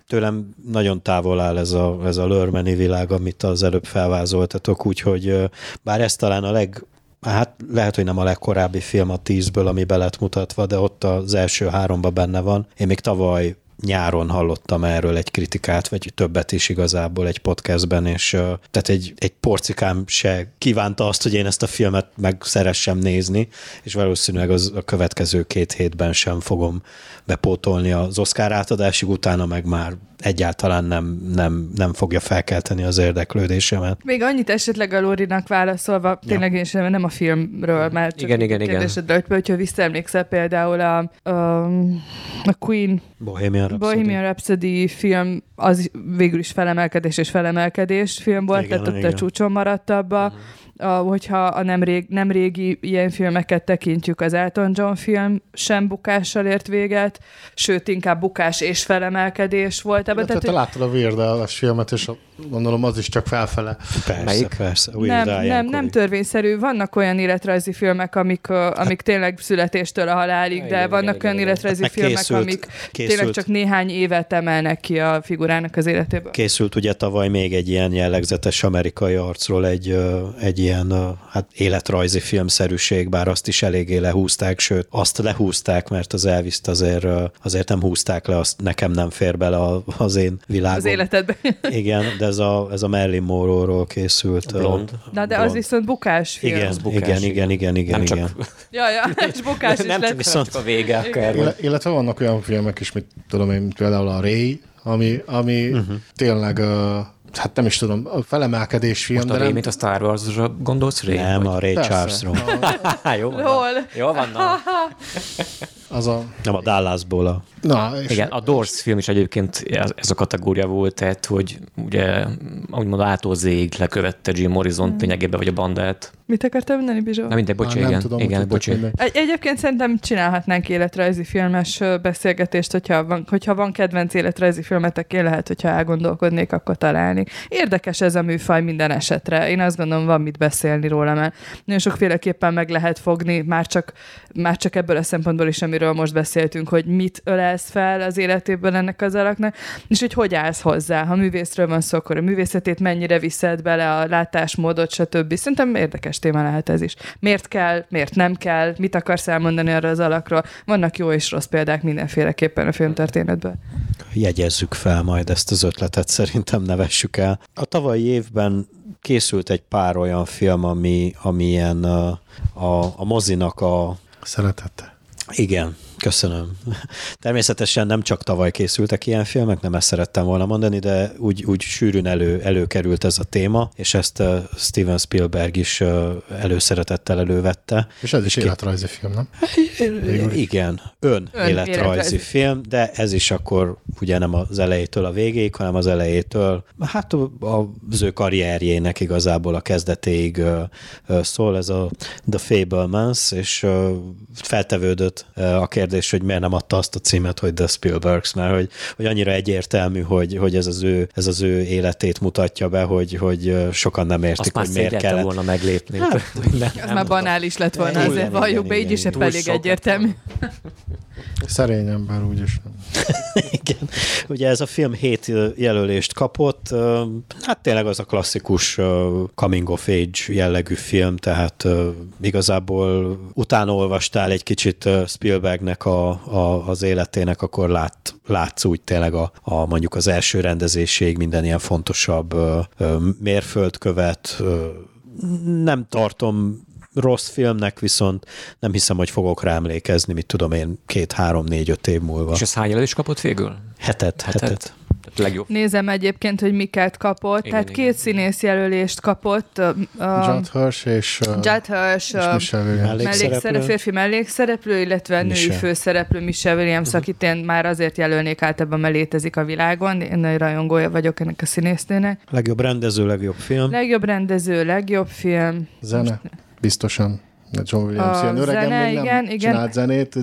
Tőlem nagyon távol áll ez a, ez a lörmeni világ, amit az előbb felvázoltatok, úgyhogy bár ez talán a leg, hát lehet, hogy nem a legkorábbi film a tízből, ami be lett mutatva, de ott az első háromba benne van. Én még tavaly nyáron hallottam erről egy kritikát, vagy többet is igazából egy podcastben, és tehát egy, egy porcikám se kívánta azt, hogy én ezt a filmet meg szeressem nézni, és valószínűleg az a következő két hétben sem fogom bepótolni az Oscar átadásig, utána meg már egyáltalán nem, nem, nem fogja felkelteni az érdeklődésemet. Még annyit esetleg a Lórinak válaszolva, tényleg én sem, nem a filmről, mert csak igen, igen, igen. hogy, hogyha visszaemlékszel például a, a, a Queen Bohemian Rhapsody. Bohemian Rhapsody film, az végül is felemelkedés és felemelkedés film volt, igen, tehát ott a csúcson maradt abba. Uh-huh a, hogyha a nem, rég, nem régi ilyen filmeket tekintjük, az Elton John film sem bukással ért véget, sőt, inkább bukás és felemelkedés volt ebben. Tehát, te láttad a Weird al filmet, és a, gondolom az is csak felfele. Persze, Melyik? persze. nem, nem, nem törvényszerű. Vannak olyan életrajzi filmek, amik, amik hát, tényleg születéstől a halálig, de igen, vannak igen, olyan igen. életrajzi hát filmek, készült, amik készült. tényleg csak néhány évet emelnek ki a figurának az életéből. Készült ugye tavaly még egy ilyen jellegzetes amerikai arcról egy, egy ilyen ilyen hát életrajzi filmszerűség, bár azt is eléggé lehúzták, sőt, azt lehúzták, mert az elvis azért, azért nem húzták le, azt nekem nem fér bele az én világom. Az életedben. Igen, de ez a, ez a Marilyn Monroe-ról készült. Blond. Na, de blond. az viszont bukás film. Igen, bukás, igen, igen, igen, igen, nem igen. Csak... ja, ja, és bukás is nem lett. Viszont csak a vége akár. Illetve vannak olyan filmek is, mit tudom én, például a Ray, ami, ami uh-huh. tényleg uh, hát nem is tudom, a felemelkedés film. Most a Rémit a Star Wars-ra gondolsz Ré? Nem, vagy? a Ray Charles-ról. Jó van. Jó van. Az a... Nem a Dallasból a... Na, és Igen, a Doors film is egyébként ez a kategória volt, tehát, hogy ugye, úgymond átózéig lekövette Jim Morrison hmm. lényegében, vagy a bandát. Mit akartál mondani, Bizsó? Na mindegy, bocs, igen. Tudom, igen, bocs. Egy, egyébként szerintem csinálhatnánk életrajzi filmes beszélgetést, hogyha van, hogyha van kedvenc életrajzi filmetek, én lehet, hogyha elgondolkodnék, akkor találni. Érdekes ez a műfaj minden esetre. Én azt gondolom, van mit beszélni róla, mert nagyon sokféleképpen meg lehet fogni, már csak, már csak ebből a szempontból is, amiről most beszéltünk, hogy mit ölelsz fel az életében ennek az alaknak, és hogy hogy állsz hozzá. Ha művészről van szó, akkor a művészetét mennyire viszed bele, a látásmódot, stb. Szerintem érdekes téma lehet ez is. Miért kell, miért nem kell, mit akarsz elmondani arra az alakról. Vannak jó és rossz példák mindenféleképpen a filmtörténetben. Jegyezzük fel majd ezt az ötletet, szerintem nevessük el. A tavalyi évben készült egy pár olyan film, ami, ami ilyen a, a, a mozinak a... Szeretette. Igen, Köszönöm. Természetesen nem csak tavaly készültek ilyen filmek, nem ezt szerettem volna mondani, de úgy, úgy sűrűn elő, előkerült ez a téma, és ezt Steven Spielberg is előszeretettel elővette. És ez is életrajzi film, nem? Igen, ön, ön életrajzi, életrajzi film, de ez is akkor ugye nem az elejétől a végéig, hanem az elejétől, hát az ő karrierjének igazából a kezdetéig szól ez a The Fablemans, és feltevődött a kérdés, kérdés, hogy miért nem adta azt a címet, hogy The Spielbergs, mert hogy, hogy annyira egyértelmű, hogy, hogy ez, az ő, ez az ő életét mutatja be, hogy, hogy sokan nem értik, azt hogy miért kellett. volna meglépni. Hát, nem, az nem már banális lett volna, igen, azért valljuk be, így is elég egyértelmű. Szerény ember, úgyis. Igen. Ugye ez a film hét jelölést kapott. Hát tényleg az a klasszikus coming of age jellegű film, tehát igazából utána olvastál egy kicsit Spielbergnek a, a, az életének, akkor lát, látsz úgy tényleg a, a mondjuk az első rendezéség minden ilyen fontosabb mérföldkövet, nem tartom rossz filmnek, viszont nem hiszem, hogy fogok rá emlékezni, mit tudom én, két, három, négy, öt év múlva. És ez hány is kapott végül? Hetet, hetet. hetet. Legjobb. Nézem egyébként, hogy miket kapott. Igen, Tehát igen. két színész jelölést kapott. Uh, Judd Hirsch és, uh, Judd Hirsch, és Michelle Williams. Mellékszereplő, férfi mellékszereplő, illetve Michelle. női főszereplő Michelle Williams, uh-huh. akit én már azért jelölnék általában, mert létezik a világon. Én nagy rajongója vagyok ennek a színésznőnek. Legjobb rendező, legjobb film. Legjobb rendező, legjobb film. Zene. Most biztosan. John Williams a ilyen öregen zene, még nem igen, igen. csinált zenét,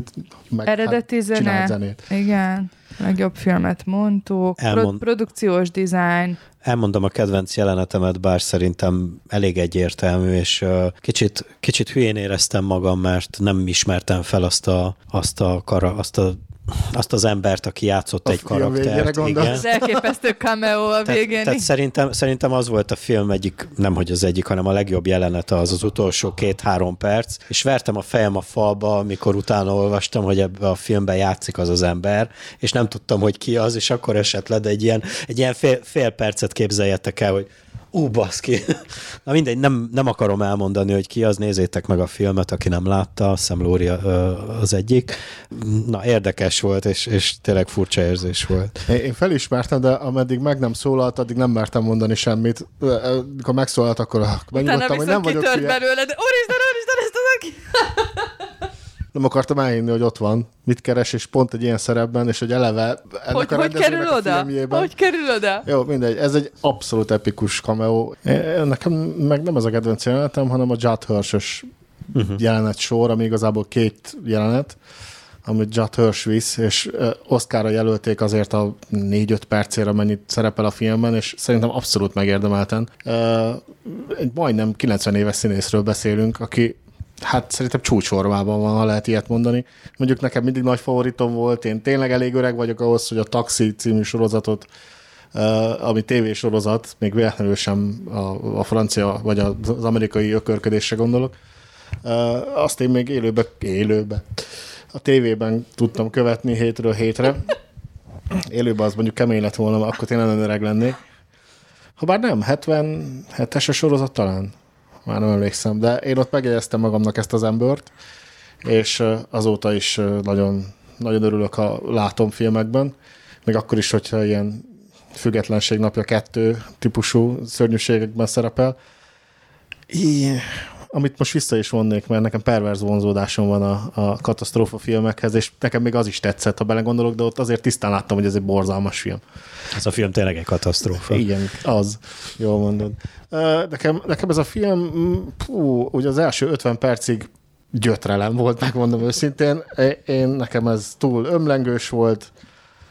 meg Eredeti hát zene, zenét. Igen, legjobb filmet mondtuk, Elmond... Pro- produkciós design. Elmondom a kedvenc jelenetemet, bár szerintem elég egyértelmű, és uh, kicsit, kicsit hülyén éreztem magam, mert nem ismertem fel azt a, azt a, kara, azt a azt az embert, aki játszott a egy karaktert. Igen. Az elképesztő cameo a végén. Tehát, tehát szerintem, szerintem az volt a film egyik, nem hogy az egyik, hanem a legjobb jelenete az az utolsó két-három perc, és vertem a fejem a falba, amikor utána olvastam, hogy ebbe a filmben játszik az az ember, és nem tudtam, hogy ki az, és akkor esett le, de egy ilyen, egy ilyen fél, fél percet képzeljetek el, hogy Ú, baszki. Na mindegy, nem, nem akarom elmondani, hogy ki az, nézzétek meg a filmet, aki nem látta, Sam Lóri az egyik. Na, érdekes volt, és, és tényleg furcsa érzés volt. Én felismertem, de ameddig meg nem szólalt, addig nem mertem mondani semmit. Amikor megszólalt, akkor megnyugodtam, hogy nem vagyok belőle, de úristen, úristen, ezt az nem akartam elhinni, hogy ott van, mit keres, és pont egy ilyen szerepben, és hogy eleve ennek hogy, a hogy kerül a oda? Filmjében, hogy kerül oda? Jó, mindegy, ez egy abszolút epikus cameo. Nekem meg nem ez a kedvenc jelenetem, hanem a Judd hirsch uh-huh. jelenet sor, ami igazából két jelenet, amit Judd Hirsch visz, és Oscarra jelölték azért a négy-öt percére, amennyit szerepel a filmben, és szerintem abszolút megérdemelten. Egy majdnem 90 éves színészről beszélünk, aki hát szerintem csúcsformában van, ha lehet ilyet mondani. Mondjuk nekem mindig nagy favoritom volt, én tényleg elég öreg vagyok ahhoz, hogy a Taxi című sorozatot, uh, ami tévésorozat, még véletlenül sem a, a francia vagy az amerikai ökörködésre gondolok, azt én még élőbe, élőbe, a tévében tudtam követni hétről hétre. Élőben az mondjuk kemény lett volna, akkor tényleg öreg lennék. Ha bár nem, 77-es a sorozat talán már nem emlékszem, de én ott megjegyeztem magamnak ezt az embert, és azóta is nagyon, nagyon örülök, ha látom filmekben, még akkor is, hogyha ilyen függetlenség napja kettő típusú szörnyűségekben szerepel. I, amit most vissza is vonnék, mert nekem perverz vonzódásom van a, a katasztrófa filmekhez, és nekem még az is tetszett, ha belegondolok, de ott azért tisztán láttam, hogy ez egy borzalmas film. Ez a film tényleg egy katasztrófa. Igen, az. Jól mondod. Nekem, nekem ez a film, pú, ugye az első 50 percig gyötrelem volt, megmondom őszintén. Én, nekem ez túl ömlengős volt,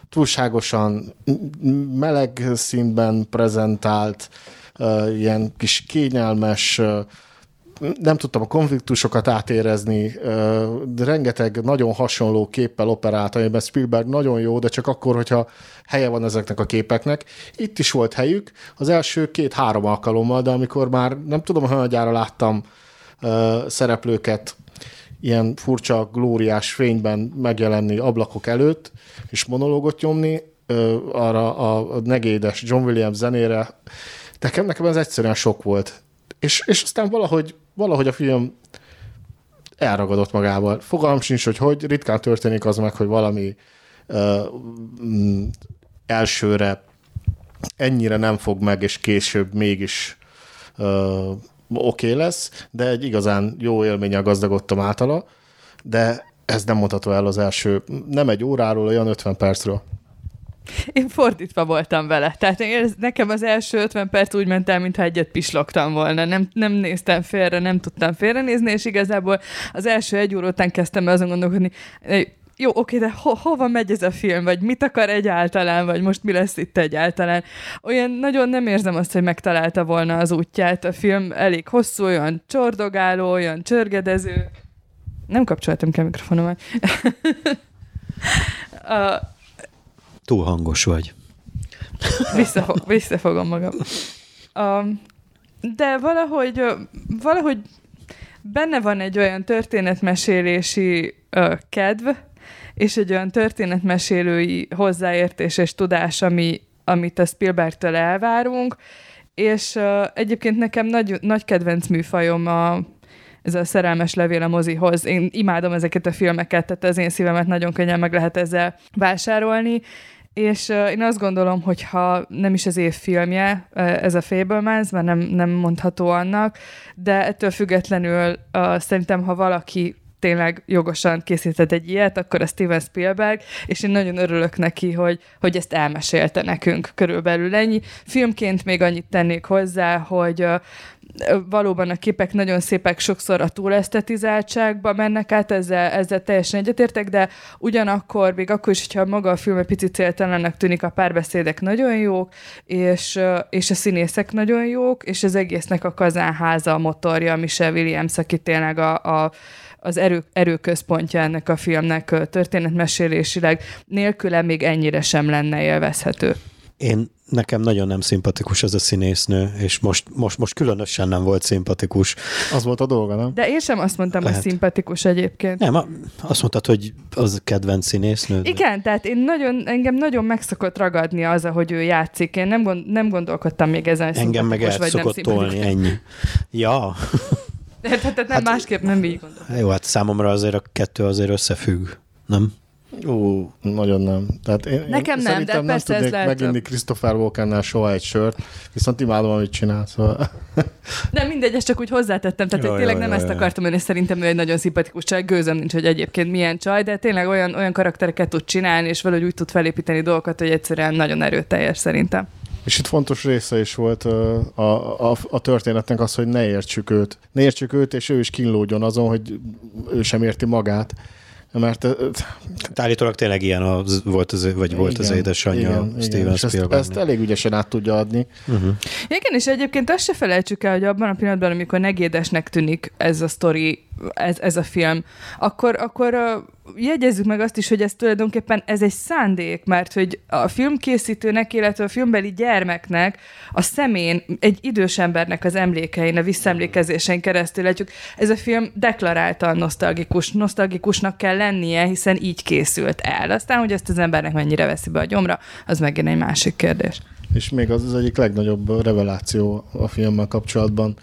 túlságosan meleg színben prezentált, ilyen kis kényelmes, nem tudtam a konfliktusokat átérezni, de rengeteg nagyon hasonló képpel operált, amiben Spielberg nagyon jó, de csak akkor, hogyha helye van ezeknek a képeknek. Itt is volt helyük, az első két-három alkalommal, de amikor már nem tudom, hogy láttam szereplőket ilyen furcsa, glóriás fényben megjelenni ablakok előtt, és monológot nyomni, arra a negédes John Williams zenére, nekem, nekem ez egyszerűen sok volt. És, és aztán valahogy, valahogy a film elragadott magával. Fogalm sincs, hogy hogy, ritkán történik az meg, hogy valami uh, elsőre ennyire nem fog meg, és később mégis oké okay lesz, de egy igazán jó élménnyel gazdagodtam általa, de ez nem mondható el az első, nem egy óráról, olyan 50 percről. Én fordítva voltam vele. Tehát én, nekem az első 50 perc úgy ment el, mintha egyet pislogtam volna. Nem, nem néztem félre, nem tudtam félrenézni, és igazából az első egy óra után kezdtem azon gondolkodni, jó, oké, de ho- hova megy ez a film, vagy mit akar egyáltalán, vagy most mi lesz itt egyáltalán. Olyan nagyon nem érzem azt, hogy megtalálta volna az útját. A film elég hosszú, olyan csordogáló, olyan csörgedező. Nem kapcsoltam ki a mikrofonomat. a, Túl hangos vagy. Visszafog, visszafogom magam. Um, de valahogy, valahogy benne van egy olyan történetmesélési uh, kedv, és egy olyan történetmesélői hozzáértés és tudás, ami, amit a Spielbergtől elvárunk, és uh, egyébként nekem nagy, nagy kedvenc műfajom a, ez a szerelmes levél a mozihoz. Én imádom ezeket a filmeket, tehát az én szívemet nagyon könnyen meg lehet ezzel vásárolni, és uh, én azt gondolom, hogy ha nem is az év filmje uh, ez a Fablemans, mert nem, nem mondható annak, de ettől függetlenül uh, szerintem, ha valaki tényleg jogosan készített egy ilyet, akkor a Steven Spielberg, és én nagyon örülök neki, hogy, hogy ezt elmesélte nekünk körülbelül ennyi. Filmként még annyit tennék hozzá, hogy valóban a képek nagyon szépek, sokszor a túlesztetizáltságba mennek át, ezzel, ezzel teljesen egyetértek, de ugyanakkor, még akkor is, hogyha maga a film egy picit céltalannak tűnik, a párbeszédek nagyon jók, és, és a színészek nagyon jók, és az egésznek a kazánháza a motorja, Michelle Williams, aki tényleg a, a az erő, erőközpontja ennek a filmnek történetmesélésileg, nélküle még ennyire sem lenne élvezhető. Én nekem nagyon nem szimpatikus az a színésznő, és most, most, most különösen nem volt szimpatikus. Az volt a dolga, nem? De én sem azt mondtam, Lehet. hogy szimpatikus egyébként. Nem, azt mondtad, hogy az kedvenc színésznő. De... Igen, tehát én nagyon, engem nagyon meg szokott ragadni az, hogy ő játszik. Én nem, gond, nem gondolkodtam még ezen, Engem meg el vagy szokott tolni, ennyi. Ja. Tehát, tehát nem hát, másképp nem így gondolom. Jó, hát számomra azért a kettő azért összefügg, nem? Ó, nagyon nem. Tehát én, Nekem én nem, de nem persze tudnék ez meginni Christopher Walkennel soha egy sört, viszont imádom, amit csinál, szóval... De mindegy, ezt csak úgy hozzátettem, tehát jaj, tényleg jaj, nem jaj, ezt akartam és szerintem ő egy nagyon szimpatikus csaj, gőzöm nincs, hogy egyébként milyen csaj, de tényleg olyan, olyan karaktereket tud csinálni, és valahogy úgy tud felépíteni dolgokat, hogy egyszerűen nagyon erőteljes szerintem. És itt fontos része is volt a, a, a történetnek az, hogy ne értsük őt. Ne értsük őt, és ő is kínlódjon azon, hogy ő sem érti magát. Mert hát állítólag tényleg ilyen az, volt az, vagy igen, volt az édesanyja igen, Steven igen. Spielberg. Ezt, ezt elég ügyesen át tudja adni. Uh-huh. Igen, és egyébként azt se felejtsük el, hogy abban a pillanatban, amikor negédesnek tűnik ez a sztori, ez, ez a film, akkor, akkor jegyezzük meg azt is, hogy ez tulajdonképpen ez egy szándék, mert hogy a filmkészítőnek, illetve a filmbeli gyermeknek a szemén, egy idős embernek az emlékein, a visszaemlékezésen keresztül látjuk, ez a film deklaráltan nosztalgikus, nosztalgikusnak kell lennie, hiszen így készült el. Aztán, hogy ezt az embernek mennyire veszi be a gyomra, az megint egy másik kérdés. És még az az egyik legnagyobb reveláció a filmmel kapcsolatban,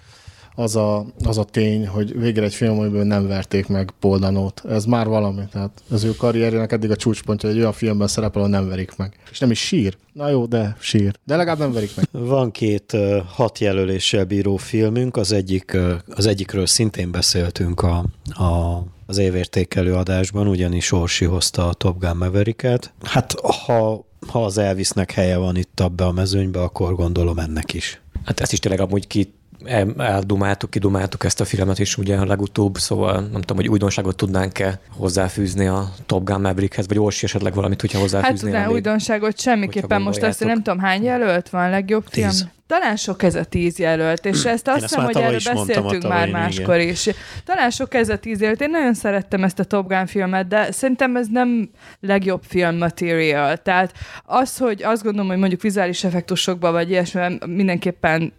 az a, az a tény, hogy végre egy film, amiből nem verték meg Paul Danót. Ez már valami. Tehát az ő karrierjének eddig a csúcspontja, hogy egy olyan filmben szerepel, ahol nem verik meg. És nem is sír. Na jó, de sír. De legalább nem verik meg. Van két uh, hat jelöléssel bíró filmünk, az, egyik, uh, az egyikről szintén beszéltünk a, a az évértékelő adásban, ugyanis Orsi hozta a Top Gun Maverick-et. Hát ha, ha az Elvisnek helye van itt abba a mezőnybe, akkor gondolom ennek is. Hát ezt is tényleg amúgy ki eldumáltuk, kidumáltuk ezt a filmet is ugye a legutóbb, szóval nem tudom, hogy újdonságot tudnánk-e hozzáfűzni a Top Gun Maverickhez, vagy Orsi esetleg valamit, hogyha hozzáfűzni. Hát tudnál újdonságot semmiképpen. Most azt nem tudom, hány jelölt van a legjobb film? Tíz. Talán sok ez a tíz jelölt, és ezt azt hiszem, hogy erről beszéltünk már máskor igen. is. Talán sok ez a tíz jelölt. Én nagyon szerettem ezt a Top Gun filmet, de szerintem ez nem legjobb film material. Tehát az, hogy azt gondolom, hogy mondjuk vizuális effektusokban vagy ilyesmi, mindenképpen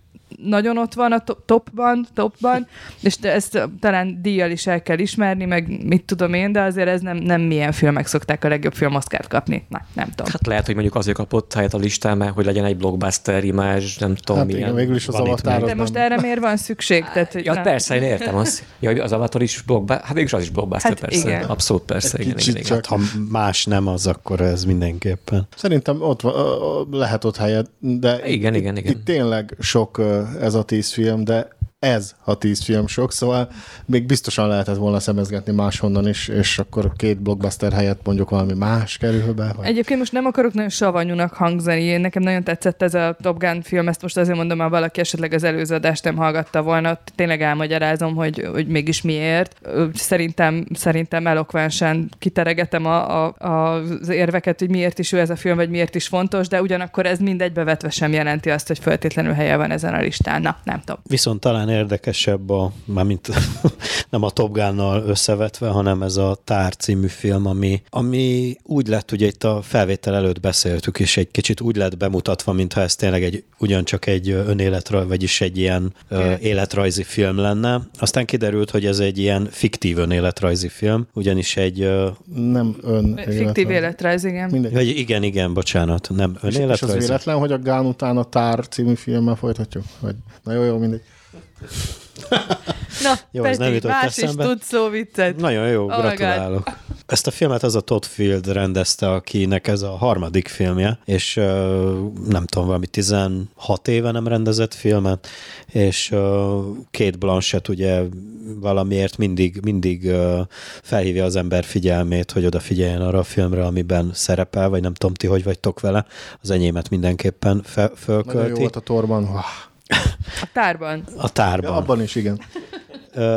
nagyon ott van a topban, topban, és ezt talán díjjal is el kell ismerni, meg mit tudom én, de azért ez nem, nem milyen filmek szokták a legjobb film Oscar-t kapni. Na, nem tudom. Hát lehet, hogy mondjuk azért kapott helyet a listán, mert hogy legyen egy blockbuster imázs, nem tudom hát milyen. Igen, végül is az avatar. De most erre miért van szükség? Tehát, hogy ja, nem. persze, én értem azt. Ja, az avatar is blockbuster, hát végül is az is blockbuster, hát persze. Igen. Abszolút persze, igen, igen, igen. Hát, ha más nem az, akkor ez mindenképpen. Szerintem ott van, lehet ott helyet, de igen, igen, igen. itt tényleg sok ez a tíz film, de ez a tíz film sok, szóval még biztosan lehetett volna szemezgetni máshonnan is, és akkor két blockbuster helyett mondjuk valami más kerül be. Vagy... Egyébként most nem akarok nagyon savanyúnak hangzani, én nekem nagyon tetszett ez a Top Gun film, ezt most azért mondom, ha valaki esetleg az előző adást nem hallgatta volna, tényleg elmagyarázom, hogy, hogy mégis miért. Szerintem, szerintem elokvánsan kiteregetem a, a, az érveket, hogy miért is ő ez a film, vagy miért is fontos, de ugyanakkor ez mindegy bevetve sem jelenti azt, hogy feltétlenül helye van ezen a listán. Na, nem tudom. Viszont talán érdekesebb, a, mármint nem a Top Gun-nal összevetve, hanem ez a Tár című film, ami, ami úgy lett, ugye itt a felvétel előtt beszéltük, és egy kicsit úgy lett bemutatva, mintha ez tényleg egy, ugyancsak egy önéletrajz, vagyis egy ilyen ö, életrajzi film lenne. Aztán kiderült, hogy ez egy ilyen fiktív önéletrajzi film, ugyanis egy... Ö, nem ön Fiktív életrajz, igen. Mindegy. Vagy igen, igen, bocsánat, nem önéletrajzi. És, és az véletlen, hogy a Gán után a Tár című filmmel folytatjuk? Vagy, na jó, jó, mindegy. Na, jó, Peti, nem jutott más eszembe. is tud szó viccet. Nagyon jó, oh gratulálok. Ezt a filmet az a Todd Field rendezte, akinek ez a harmadik filmje, és nem tudom, valami 16 éve nem rendezett filmet, és Kate Blanchett ugye valamiért mindig, mindig felhívja az ember figyelmét, hogy odafigyeljen arra a filmre, amiben szerepel, vagy nem tudom ti, hogy vagytok vele. Az enyémet mindenképpen fe, fölkölti. Nagyon jó volt a torban. A tárban. A tárban. Ja, abban is, igen.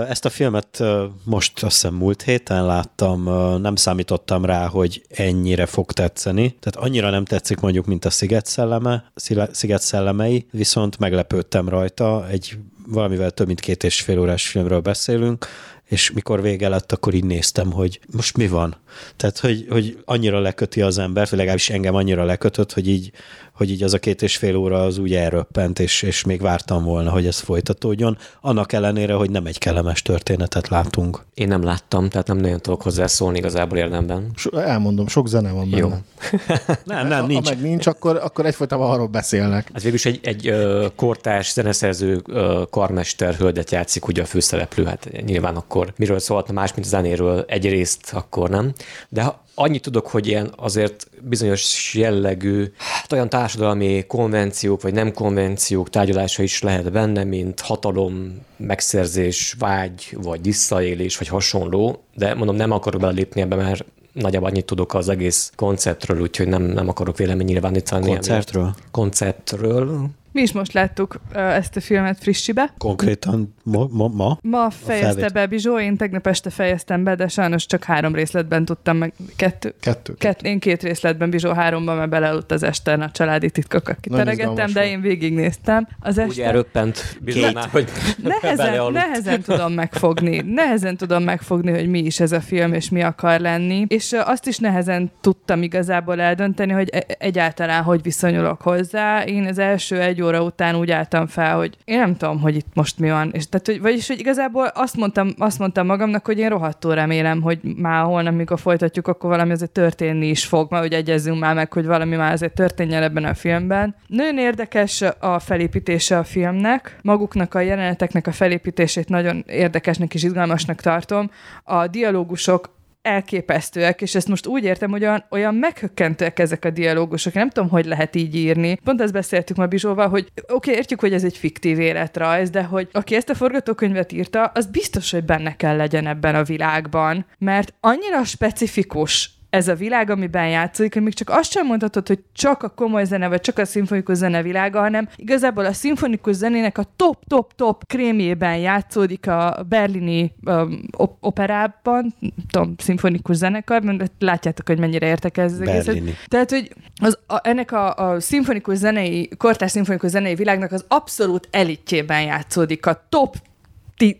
Ezt a filmet most azt hiszem múlt héten láttam, nem számítottam rá, hogy ennyire fog tetszeni. Tehát annyira nem tetszik mondjuk, mint a Sziget, szelleme, Sziget szellemei, viszont meglepődtem rajta, egy valamivel több mint két és fél órás filmről beszélünk, és mikor vége lett, akkor így néztem, hogy most mi van. Tehát, hogy, hogy annyira leköti az embert, vagy legalábbis engem annyira lekötött, hogy így hogy így az a két és fél óra az úgy elröppent, és, és még vártam volna, hogy ez folytatódjon, annak ellenére, hogy nem egy kellemes történetet látunk. Én nem láttam, tehát nem nagyon tudok hozzászólni igazából érdemben. So, elmondom, sok zene van benne. Jó. nem, nem, nincs. Ha meg nincs, akkor, akkor egyfolytában arról beszélnek. Ez végülis egy, egy ö, kortárs zeneszerző ö, karmester hölgyet játszik ugye a főszereplő, hát nyilván akkor miről szólhatna más, mint a zenéről egyrészt, akkor nem. De ha Annyit tudok, hogy ilyen azért bizonyos jellegű, hát olyan társadalmi konvenciók vagy nem konvenciók tárgyalása is lehet benne, mint hatalom, megszerzés, vágy, vagy visszaélés, vagy hasonló, de mondom, nem akarok belépni ebbe, mert nagyjából annyit tudok az egész konceptről, úgyhogy nem, nem akarok véleménynyilvánítani. Koncertről? Koncertről. Mi is most láttuk ezt a filmet frissibe. Konkrétan ma? Ma, ma, ma fejezte be Bizsó, én tegnap este fejeztem be, de sajnos csak három részletben tudtam meg. Kettő? Kettő. Kett, én két részletben, Bizsó háromban, mert belealudt az este a családi titkokat kiteregettem, de én végignéztem. Az este... Úgy elröppent Bizsónál, hogy nehezen, nehezen tudom megfogni. Nehezen tudom megfogni, hogy mi is ez a film, és mi akar lenni. És azt is nehezen tudtam igazából eldönteni, hogy e- egyáltalán hogy viszonyulok hozzá. Én az első egy óra után úgy álltam fel, hogy én nem tudom, hogy itt most mi van. És tehát, hogy, vagyis, hogy igazából azt mondtam, azt mondtam magamnak, hogy én rohadtul remélem, hogy már holnap, mikor folytatjuk, akkor valami azért történni is fog, mert hogy egyezzünk már meg, hogy valami már azért történjen ebben a filmben. Nagyon érdekes a felépítése a filmnek, maguknak a jeleneteknek a felépítését nagyon érdekesnek és izgalmasnak tartom. A dialógusok elképesztőek, és ezt most úgy értem, hogy olyan, olyan meghökkentőek ezek a dialógusok. Nem tudom, hogy lehet így írni. Pont ezt beszéltük ma Bizsóval, hogy oké, okay, értjük, hogy ez egy fiktív életrajz, de hogy aki ezt a forgatókönyvet írta, az biztos, hogy benne kell legyen ebben a világban, mert annyira specifikus ez a világ, amiben játszik, hogy még csak azt sem mondhatod, hogy csak a komoly zene, vagy csak a szimfonikus zene világa, hanem igazából a szimfonikus zenének a top-top-top krémjében játszódik a berlini um, op- operában, tudom, szimfonikus zenekar, mert látjátok, hogy mennyire értek ez az egészet. Tehát, hogy az, a, ennek a, a szimfonikus zenei, kortárs szimfonikus zenei világnak az abszolút elitjében játszódik a top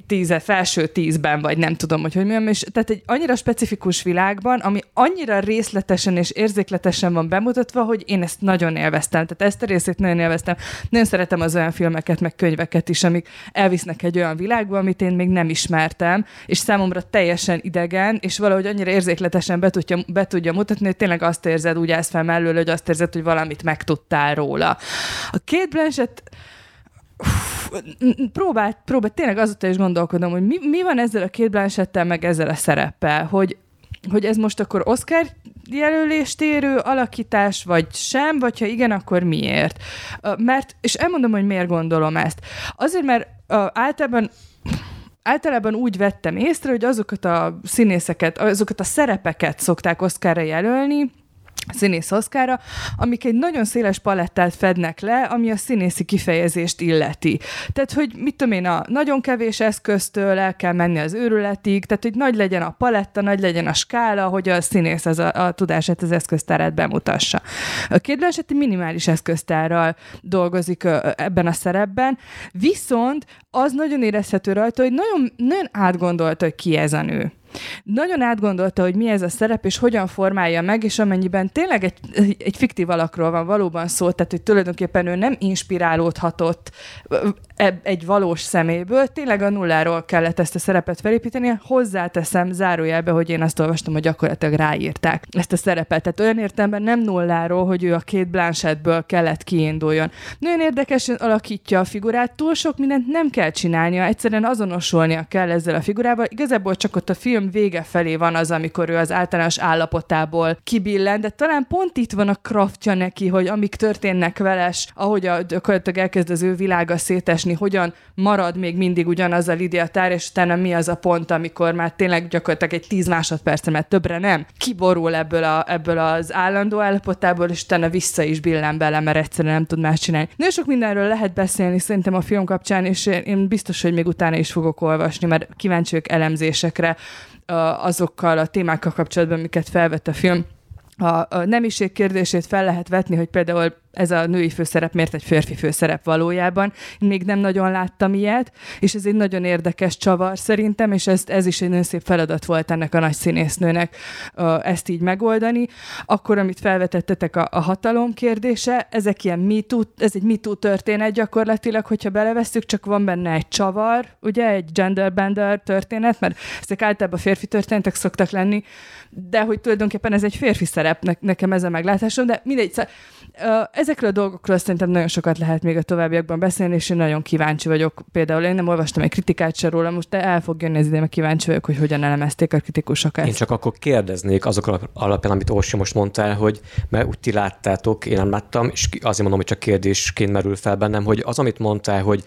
tíze, felső tízben, vagy nem tudom, hogy hogy mi és tehát egy annyira specifikus világban, ami annyira részletesen és érzékletesen van bemutatva, hogy én ezt nagyon élveztem. Tehát ezt a részét nagyon élveztem. Nagyon szeretem az olyan filmeket, meg könyveket is, amik elvisznek egy olyan világba, amit én még nem ismertem, és számomra teljesen idegen, és valahogy annyira érzékletesen be tudja, be tudja mutatni, hogy tényleg azt érzed, úgy állsz fel mellől, hogy azt érzed, hogy valamit megtudtál róla. A két Blanchett próbált, próbált, tényleg azóta is gondolkodom, hogy mi, mi van ezzel a két Blanchettel, meg ezzel a szereppel, hogy, hogy ez most akkor Oscar jelölést érő alakítás, vagy sem, vagy ha igen, akkor miért? Mert, és elmondom, hogy miért gondolom ezt. Azért, mert általában általában úgy vettem észre, hogy azokat a színészeket, azokat a szerepeket szokták Oscarra jelölni, színész oszkára, amik egy nagyon széles palettát fednek le, ami a színészi kifejezést illeti. Tehát, hogy mit tudom én, a nagyon kevés eszköztől el kell menni az őrületig, tehát, hogy nagy legyen a paletta, nagy legyen a skála, hogy a színész az a, a tudását, az eszköztárát bemutassa. A egy minimális eszköztárral dolgozik ebben a szerepben, viszont az nagyon érezhető rajta, hogy nagyon, nagyon átgondolta, hogy ki ez a nő. Nagyon átgondolta, hogy mi ez a szerep, és hogyan formálja meg, és amennyiben tényleg egy, egy fiktív alakról van valóban szó, tehát hogy tulajdonképpen ő nem inspirálódhatott egy valós szeméből, tényleg a nulláról kellett ezt a szerepet felépíteni, hozzáteszem zárójelbe, hogy én azt olvastam, hogy gyakorlatilag ráírták ezt a szerepet. Tehát olyan értelemben nem nulláról, hogy ő a két Blanchettből kellett kiinduljon. Nagyon érdekesen alakítja a figurát, túl sok mindent nem kell csinálnia, egyszerűen azonosulnia kell ezzel a figurával. Igazából csak ott a film vége felé van az, amikor ő az általános állapotából kibillen, de talán pont itt van a kraftja neki, hogy amik történnek veles, ahogy a, gyakorlatilag elkezd az ő világa szétesni, hogyan marad még mindig ugyanaz a Lidia tár, és utána mi az a pont, amikor már tényleg gyakorlatilag egy tíz másodpercen, mert többre nem, kiborul ebből, a, ebből az állandó állapotából, és utána vissza is billen bele, mert egyszerűen nem tud más csinálni. Nagyon sok mindenről lehet beszélni szerintem a film kapcsán, és én biztos, hogy még utána is fogok olvasni, mert kíváncsi vagyok elemzésekre azokkal a témákkal kapcsolatban, amiket felvett a film. A, a nemiség kérdését fel lehet vetni, hogy például ez a női főszerep miért egy férfi főszerep valójában. Még nem nagyon láttam ilyet, és ez egy nagyon érdekes csavar szerintem, és ez, ez is egy nagyon szép feladat volt ennek a nagy színésznőnek ezt így megoldani. Akkor, amit felvetettetek a, a hatalom kérdése, ezek ilyen MeToo, ez egy MeToo történet gyakorlatilag, hogyha belevesszük, csak van benne egy csavar, ugye, egy genderbender történet, mert ezek általában férfi történetek szoktak lenni, de hogy tulajdonképpen ez egy férfi szerep, nekem ez a meglátásom, de mindegy, szóval, ezekről a dolgokról szerintem nagyon sokat lehet még a továbbiakban beszélni, és én nagyon kíváncsi vagyok. Például én nem olvastam egy kritikát se róla, most de el fog jönni ez ide, mert kíváncsi vagyok, hogy hogyan elemezték a kritikusok ezt. Én csak akkor kérdeznék azok alapján, amit Orsi most mondtál, hogy mert úgy ti láttátok, én nem láttam, és azért mondom, hogy csak kérdésként merül fel bennem, hogy az, amit mondtál, hogy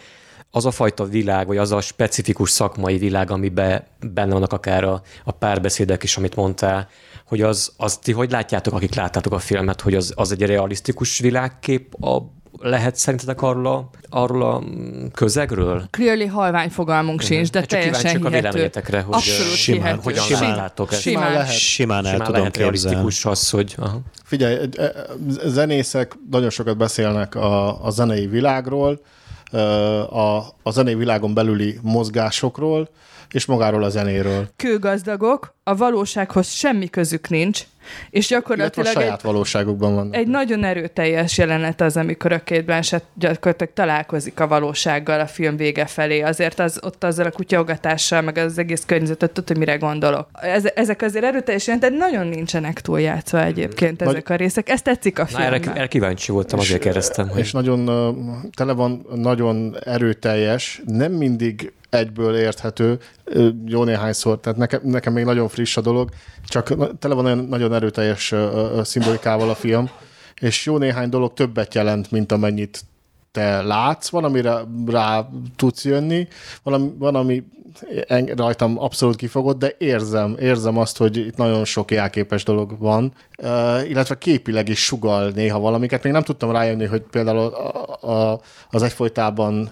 az a fajta világ, vagy az a specifikus szakmai világ, amiben benne vannak akár a, a párbeszédek is, amit mondtál, hogy az, az ti hogy látjátok, akik láttátok a filmet, hogy az, az egy realisztikus világkép a, lehet szerintetek arról a, arról a közegről? Clearly halvány fogalmunk uh-huh. sincs, de hát teljesen a véleményetekre, hogy Abszolút simán, hihető. hogyan simán, láttok ezt. Simán, lehet, simán el simán tudom lehet realisztikus az, hogy... Aha. Figyelj, e, e, zenészek nagyon sokat beszélnek a, a zenei világról, a, a zenei világon belüli mozgásokról, és magáról a zenéről. Kőgazdagok, a valósághoz semmi közük nincs, és gyakorlatilag a saját egy, valóságukban van. Egy nagyon erőteljes jelenet az, amikor a két Blanchett gyakorlatilag találkozik a valósággal a film vége felé. Azért az, ott azzal a kutyaugatással, meg az egész környezetet tudod, hogy mire gondolok. Ez, ezek azért erőteljes jelenetek nagyon nincsenek túljátszva egyébként Nagy... ezek a részek. Ez tetszik a filmben. Na, erre, kíváncsi voltam, és, azért kérdeztem. Hogy... És nagyon tele van nagyon erőteljes, nem mindig egyből érthető, jó néhányszor, tehát nekem, nekem még nagyon friss a dolog, csak tele van olyan nagyon erőteljes szimbolikával a film, és jó néhány dolog többet jelent, mint amennyit te látsz, van, amire rá tudsz jönni, van, van ami rajtam abszolút kifogott, de érzem, érzem azt, hogy itt nagyon sok jelképes dolog van, uh, illetve képileg is sugal néha valamiket. Még nem tudtam rájönni, hogy például a, a, az egyfolytában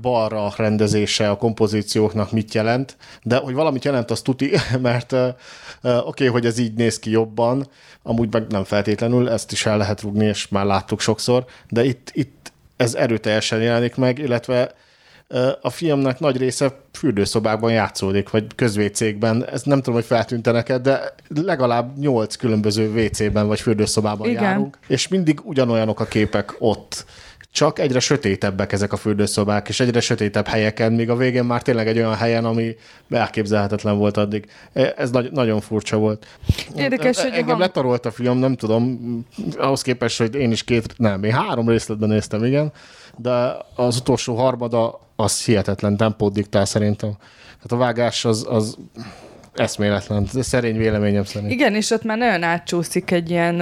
balra rendezése a kompozícióknak mit jelent, de hogy valamit jelent, az tuti, mert uh, oké, okay, hogy ez így néz ki jobban, amúgy meg nem feltétlenül, ezt is el lehet rúgni, és már láttuk sokszor, de itt, itt ez erőteljesen jelenik meg, illetve a filmnek nagy része fürdőszobákban játszódik, vagy közvécékben. Ez nem tudom, hogy feltűnte neked, de legalább nyolc különböző WC-ben vagy fürdőszobában Igen. járunk, és mindig ugyanolyanok a képek ott csak egyre sötétebbek ezek a fürdőszobák, és egyre sötétebb helyeken, míg a végén már tényleg egy olyan helyen, ami elképzelhetetlen volt addig. E, ez nagy, nagyon furcsa volt. Érdekes, e, hogy Engem hang... letarolt a film, nem tudom, ahhoz képest, hogy én is két, nem, én három részletben néztem, igen, de az utolsó harmada az hihetetlen tempót diktál szerintem. Hát a vágás az, az eszméletlen, szerény véleményem szerint. Igen, és ott már nagyon átcsúszik egy ilyen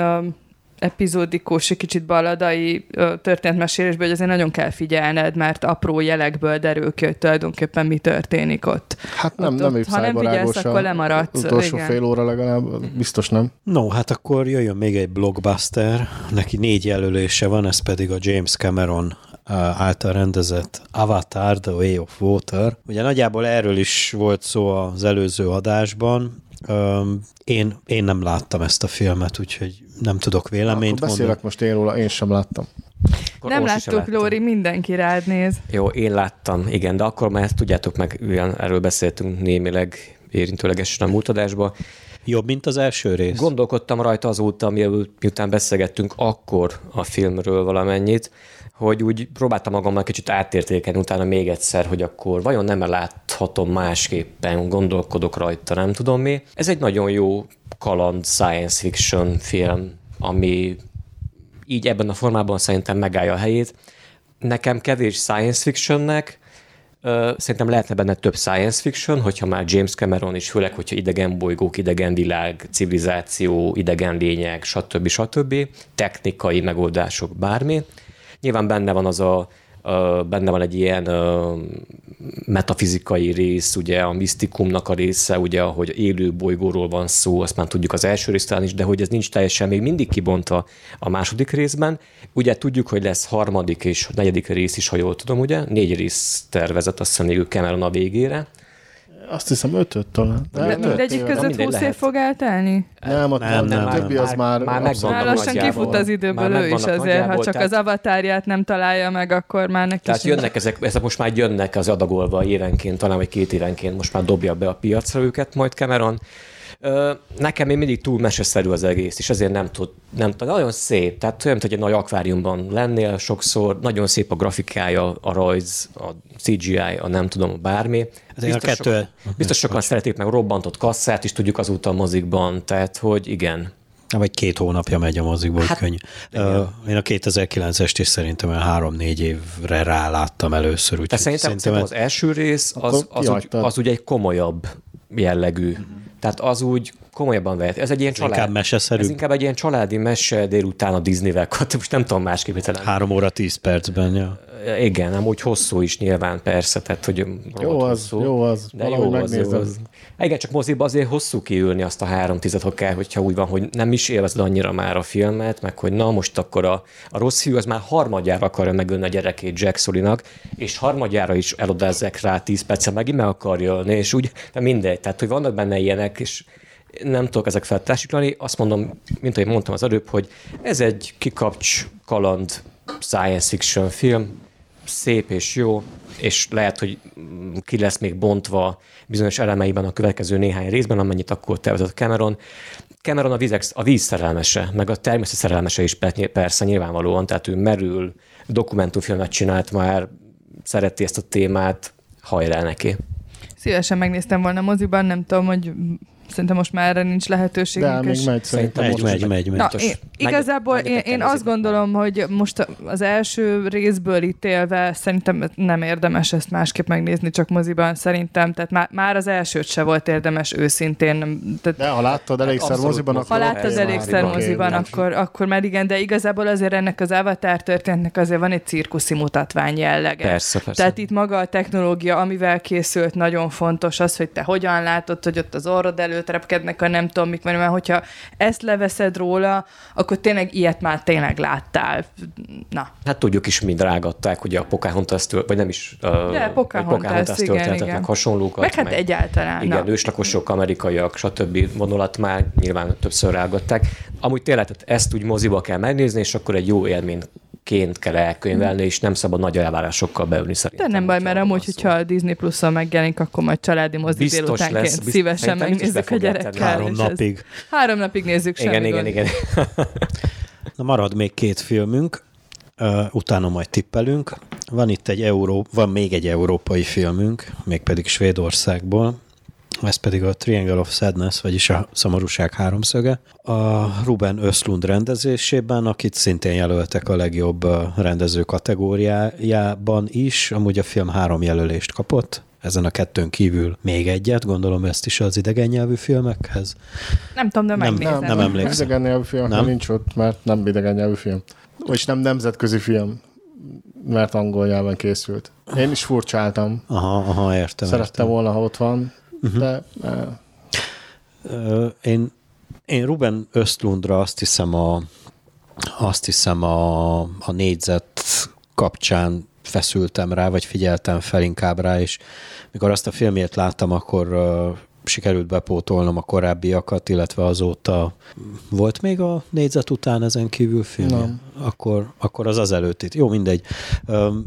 epizódikus, egy kicsit baladai történetmesélésből, hogy azért nagyon kell figyelned, mert apró jelekből derül ki, hogy tulajdonképpen mi történik ott. Hát nem, ott, nem ott, Ha nem figyelsz, akkor lemaradsz. Utolsó igen. fél óra legalább, biztos nem. No, hát akkor jöjjön még egy blockbuster, neki négy jelölése van, ez pedig a James Cameron által rendezett Avatar, The Way of Water. Ugye nagyjából erről is volt szó az előző adásban, én, én nem láttam ezt a filmet, úgyhogy nem tudok véleményt Akkor beszélek mondani. most én róla, én sem láttam. Akkor nem láttuk, Lóri, mindenki rád néz. Jó, én láttam, igen, de akkor már ezt tudjátok meg, ugyan erről beszéltünk némileg érintőlegesen a múltadásban. Jobb, mint az első rész? Gondolkodtam rajta azóta, miután beszélgettünk akkor a filmről valamennyit, hogy úgy próbáltam magammal kicsit átértékelni utána még egyszer, hogy akkor vajon nem láthatom másképpen, gondolkodok rajta, nem tudom mi. Ez egy nagyon jó kaland science fiction film, ami így ebben a formában szerintem megállja a helyét. Nekem kevés science fictionnek, Szerintem lehetne benne több science fiction, hogyha már James Cameron is, főleg, hogyha idegen bolygók, idegen világ, civilizáció, idegen lények, stb. stb. technikai megoldások, bármi. Nyilván benne van az a, benne van egy ilyen metafizikai rész, ugye a misztikumnak a része, ugye, hogy élő bolygóról van szó, azt már tudjuk az első résztelen is, de hogy ez nincs teljesen még mindig kibontva a második részben. Ugye tudjuk, hogy lesz harmadik és negyedik rész is, ha jól tudom, ugye? Négy rész tervezett, azt hiszem Cameron a végére azt hiszem ötöt talán. De mindegyik között húsz év fog eltelni? Nem, a nem, nem, többi az már... Már, már lassan kifut az időből ő is azért, ha csak az avatárját nem találja meg, akkor már neki Tehát jönnek ezek, ezek most már jönnek az adagolva évenként, talán vagy két évenként, most már dobja be a piacra őket majd Cameron. Nekem még mindig túl meseszerű az egész, és ezért nem tud, nem tud, nagyon szép, tehát olyan, hogy egy nagy akváriumban lennél sokszor, nagyon szép a grafikája, a rajz, a CGI, a nem tudom, a bármi. Biztos, a kettő... sokan, biztos sokan szeretik meg robbantott kasszát is tudjuk azóta a mozikban, tehát hogy igen, vagy két hónapja megy a mozikból, hát. Uh, én a 2009-est is szerintem olyan három-négy évre ráláttam először. Úgy, szerintem, szerintem az első rész az, az, úgy, az ugye egy komolyabb jellegű. Uh-huh. Tehát az úgy komolyabban vehet. Ez egy ilyen ez család. Inkább Ez inkább egy ilyen családi mese délután a Disney-vel. Most nem tudom másképp talán. Három óra tíz percben, ja. Igen, nem úgy hosszú is nyilván persze, tehát hogy jó az, hosszú, jó az, de jó az, jó az. Igen, csak moziba azért hosszú kiülni azt a három tized, ha kell, hogyha úgy van, hogy nem is élvezed annyira már a filmet, meg hogy na most akkor a, a rossz fiú az már harmadjára akarja megölni a gyerekét Jack Solinak, és harmadjára is elodázzák rá tíz percet, megint meg akarja ölni, és úgy, de mindegy, tehát hogy vannak benne ilyenek, és nem tudok ezek feltársiklani. Azt mondom, mint ahogy mondtam az előbb, hogy ez egy kikapcs, kaland, science fiction film, szép és jó, és lehet, hogy ki lesz még bontva bizonyos elemeiben a következő néhány részben, amennyit akkor tervezett Cameron. Cameron a, vízex, a víz szerelmese, meg a természet szerelmese is persze nyilvánvalóan, tehát ő merül, dokumentumfilmet csinált már, szereti ezt a témát, hajrá neki. Szívesen megnéztem volna moziban, nem tudom, hogy Szerintem most már erre nincs lehetőségünk. De még megy szerintem Megy, megy, megy, megy. Na, én, igazából én, én azt gondolom, hogy most az első részből ítélve szerintem nem érdemes ezt másképp megnézni, csak moziban szerintem, tehát már, már az elsőt se volt érdemes őszintén. nem- Tehát, De ha láttad elégszer abszolút moziban, mozi. akkor ha láttad elégszer moziban, akkor, akkor már igen, de igazából azért ennek az Avatar történetnek azért van egy cirkuszi mutatvány jellege. Persze, persze. Tehát itt maga a technológia, amivel készült, nagyon fontos az, hogy te hogyan látod, hogy ott az orrod előtt repkednek a nem tudom mik, mert hogyha ezt leveszed róla, akkor tényleg ilyet már tényleg láttál. Na, Hát tudjuk is, mind rágatták, ugye a Pocahontas vagy nem is, uh, De, Pocahontas, igen, történetek, igen. meg hasonlókat. meg hát egyáltalán. Igen, na. őslakosok, amerikaiak, stb. vonulat már nyilván többször rágatták. Amúgy tényleg ezt úgy moziba kell megnézni, és akkor egy jó élményként kell elkönyvelni, és nem szabad nagy elvárásokkal beülni De szerintem. nem baj, mert amúgy, hogyha a Disney Plus-on megjelenik, akkor majd családi mozi Biztos délutánként lesz, bizt- szívesen megnézzük a gyerekkel. Három ez- napig. Három napig nézzük, semmi Igen, igen, gond. igen. Na marad még két filmünk, uh, utána majd tippelünk. Van itt egy euró, van még egy európai filmünk, mégpedig Svédországból. Ez pedig a Triangle of Sadness, vagyis a szomorúság háromszöge. A Ruben Östlund rendezésében, akit szintén jelöltek a legjobb rendező kategóriájában is. Amúgy a film három jelölést kapott, ezen a kettőn kívül még egyet, gondolom ezt is az idegen nyelvű filmekhez. Nem tudom, de Nem, megnézem. nem emlékszem. Idegen nyelvű film Nem? nem? nincs ott, mert nem idegen nyelvű film. És nem nemzetközi film, mert angol nyelven készült. Én is furcsáltam. Aha, aha, értem. Szerettem értem. volna, ha ott van, de eh, Ö, Én, én Ruben Östlundra azt hiszem a, azt hiszem a, a négyzet kapcsán feszültem rá, vagy figyeltem fel inkább rá, és mikor azt a filmét láttam, akkor uh, sikerült bepótolnom a korábbiakat, illetve azóta volt még a négyzet után ezen kívül film? Nem. Akkor, akkor az az előtt. Jó, mindegy.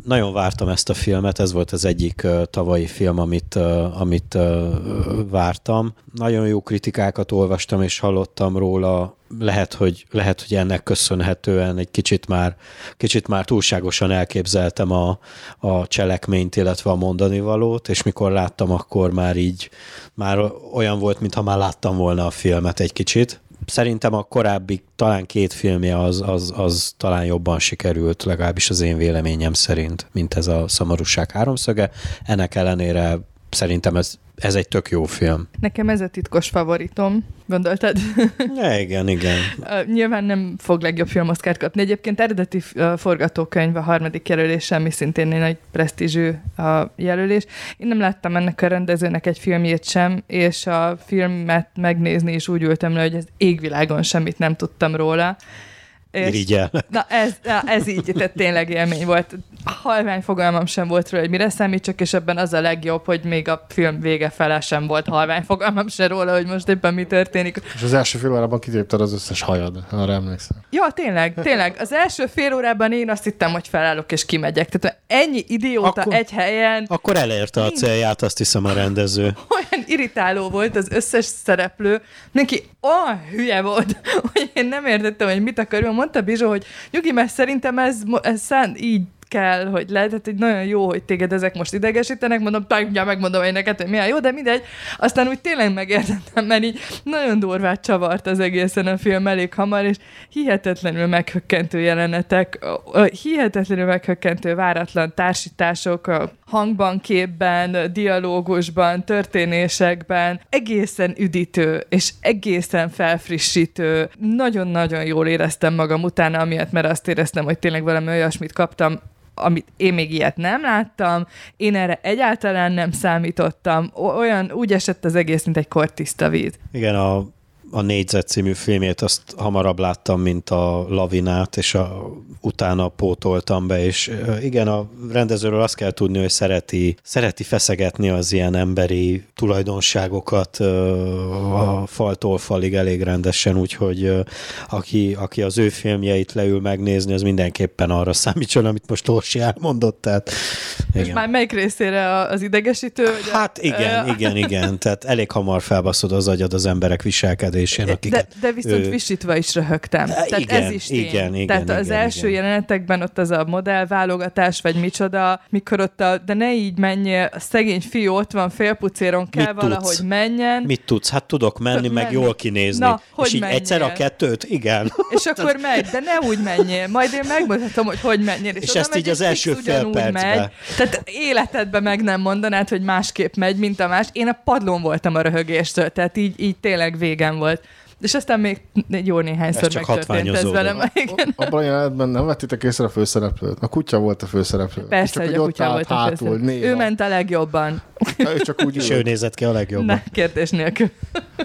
Nagyon vártam ezt a filmet, ez volt az egyik tavalyi film, amit, amit vártam. Nagyon jó kritikákat olvastam és hallottam róla. Lehet, hogy, lehet, hogy ennek köszönhetően egy kicsit már, kicsit már túlságosan elképzeltem a, a cselekményt, illetve a mondani valót, és mikor láttam, akkor már így már olyan volt, mintha már láttam volna a filmet egy kicsit. Szerintem a korábbi talán két filmje az, az, az talán jobban sikerült, legalábbis az én véleményem szerint, mint ez a Szomorúság háromszöge. Ennek ellenére szerintem ez, ez egy tök jó film. Nekem ez a titkos favoritom, gondoltad? Ja, igen, igen. Nyilván nem fog legjobb filmoszkárt kapni. Egyébként eredeti forgatókönyv a harmadik jelölés, ami szintén egy nagy presztízsű a jelölés. Én nem láttam ennek a rendezőnek egy filmjét sem, és a filmet megnézni is úgy ültem le, hogy ez égvilágon semmit nem tudtam róla. Irigyel. Na ez, na ez így, tehát tényleg élmény volt. Halvány fogalmam sem volt róla, hogy mire számít, csak és ebben az a legjobb, hogy még a film vége fele sem volt halvány fogalmam sem róla, hogy most éppen mi történik. és az első fél órában kitépted az összes hajad, arra emlékszem. Ja, tényleg, tényleg. Az első fél órában én azt hittem, hogy felállok és kimegyek. Tehát ennyi idióta Akkor- egy helyen, Akkor elérte a célját, azt hiszem a rendező. olyan irritáló volt az összes szereplő, neki olyan hülye volt, hogy én nem értettem, hogy mit akar. Mondta Bizsó, hogy nyugi, mert szerintem ez, ez szán, így kell, hogy lehet, hogy nagyon jó, hogy téged ezek most idegesítenek, mondom, tudja, megmondom én neked, hogy milyen jó, de mindegy. Aztán úgy tényleg megértettem, mert így nagyon durvát csavart az egészen a film elég hamar, és hihetetlenül meghökkentő jelenetek, hihetetlenül meghökkentő váratlan társítások hangban, képben, dialógusban, történésekben, egészen üdítő, és egészen felfrissítő. Nagyon-nagyon jól éreztem magam utána, amiatt, mert azt éreztem, hogy tényleg valami olyasmit kaptam, amit én még ilyet nem láttam, én erre egyáltalán nem számítottam, olyan, úgy esett az egész, mint egy kortiszta víz. Igen, a, a Négyzet című filmét azt hamarabb láttam, mint a Lavinát, és a, utána pótoltam be, és igen, a rendezőről azt kell tudni, hogy szereti, szereti feszegetni az ilyen emberi tulajdonságokat a faltól falig elég rendesen, úgyhogy aki, aki az ő filmjeit leül megnézni, az mindenképpen arra számítson, amit most Orsi elmondott, tehát És igen. már melyik részére az idegesítő? A- Hát igen, igen, igen. Tehát elég hamar felbaszod az agyad az emberek viselkedésére viselésén, akik. De, de viszont ő... visítva is röhögtem. Tehát igen, ez is tény. igen, igen, Tehát igen, az igen, első igen. jelenetekben ott az a modellválogatás, vagy micsoda, mikor ott a, de ne így menjél, a szegény fiú ott van félpucéron, kell Mit valahogy tudsz? menjen. Mit tudsz? Hát tudok menni, meg menni. jól kinézni. Na, hogy és így menjél? egyszer a kettőt? Igen. És akkor megy, de ne úgy menjél. Majd én megmutatom, hogy hogy menjél. És oda ezt megy, így az első fél percben. Megy. Tehát életedben meg nem mondanád, hogy másképp megy, mint a más. Én a padlón voltam a röhögéstől, tehát így, így tényleg végem volt. És aztán még egy jó néhányszor Ez csak megtörtént ez velem. Igen. Abban a jelenetben nem vettétek észre a főszereplőt? A kutya volt a főszereplő. Persze, csak hogy a kutya volt a hátul, néha. Ő ment a legjobban. Ő csak úgy És ő nézett ki a legjobban. Ne, kérdés nélkül.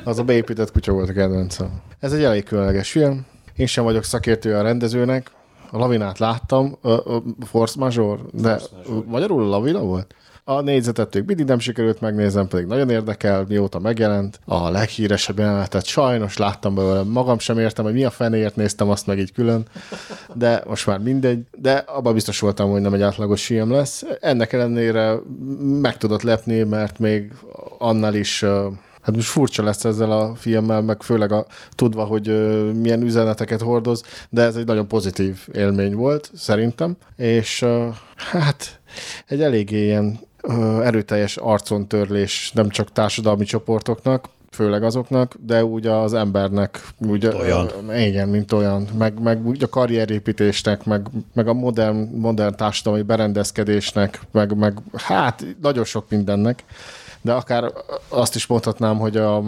Az a beépített kutya volt a kedvencem. Ez egy elég különleges film. Én sem vagyok szakértője a rendezőnek. A lavinát láttam, a, a Force Major, de magyarul a lavina volt? A négyzetet még mindig nem sikerült megnézem, pedig nagyon érdekel, mióta megjelent. A leghíresebb jelenetet sajnos láttam belőle, magam sem értem, hogy mi a fenéért néztem azt meg így külön, de most már mindegy. De abban biztos voltam, hogy nem egy átlagos film lesz. Ennek ellenére meg tudott lepni, mert még annál is Hát most furcsa lesz ezzel a filmmel, meg főleg a, tudva, hogy ö, milyen üzeneteket hordoz, de ez egy nagyon pozitív élmény volt, szerintem. És ö, hát egy eléggé ilyen erőteljes arcontörlés nem csak társadalmi csoportoknak, főleg azoknak, de úgy az embernek, úgy, olyan. Igen, mint olyan, meg, meg úgy a karrierépítésnek, meg, meg a modern, modern társadalmi berendezkedésnek, meg, meg hát nagyon sok mindennek de akár azt is mondhatnám, hogy a, a,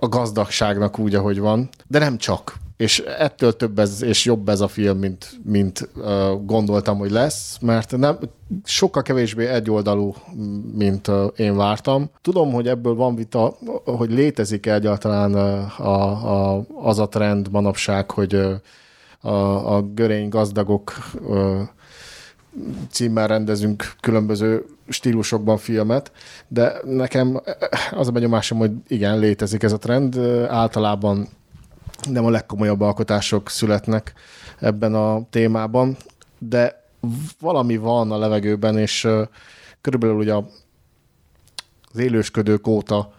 a gazdagságnak úgy, ahogy van, de nem csak. És ettől több ez, és jobb ez a film, mint, mint uh, gondoltam, hogy lesz, mert nem, sokkal kevésbé egyoldalú, mint uh, én vártam. Tudom, hogy ebből van vita, hogy létezik egyáltalán uh, a, a, az a trend manapság, hogy uh, a, a görény gazdagok uh, címmel rendezünk különböző stílusokban filmet, de nekem az a benyomásom, hogy igen, létezik ez a trend. Általában nem a legkomolyabb alkotások születnek ebben a témában, de valami van a levegőben, és körülbelül ugye az élősködők óta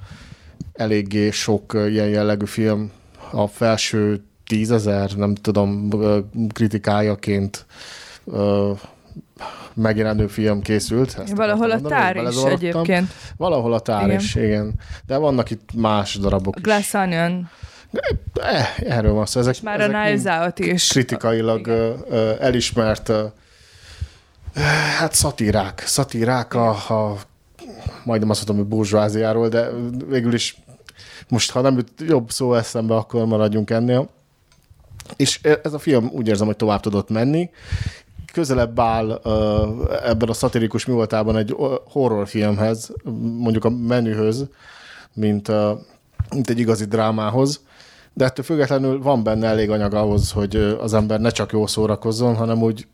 eléggé sok ilyen jellegű film a felső tízezer, nem tudom, kritikájaként megjelenő film készült. Ezt Valahol a tár is egyébként. Valahol a tár Igen. is, igen. De vannak itt más darabok is. Glass Onion, Eh, erről van szó. Ezek, és már a ezek Knives mind Out is. kritikailag ö, elismert ö, hát szatírák. Szatírák a, a majdnem azt mondom, hogy burzsváziáról, de végül is most, ha nem jut jobb szó eszembe, akkor maradjunk ennél. És ez a film úgy érzem, hogy tovább tudott menni. Közelebb áll ebben a szatirikus mi voltában egy horrorfilmhez, mondjuk a menühöz, mint, mint egy igazi drámához. De ettől függetlenül van benne elég anyag ahhoz, hogy az ember ne csak jól szórakozzon, hanem úgy,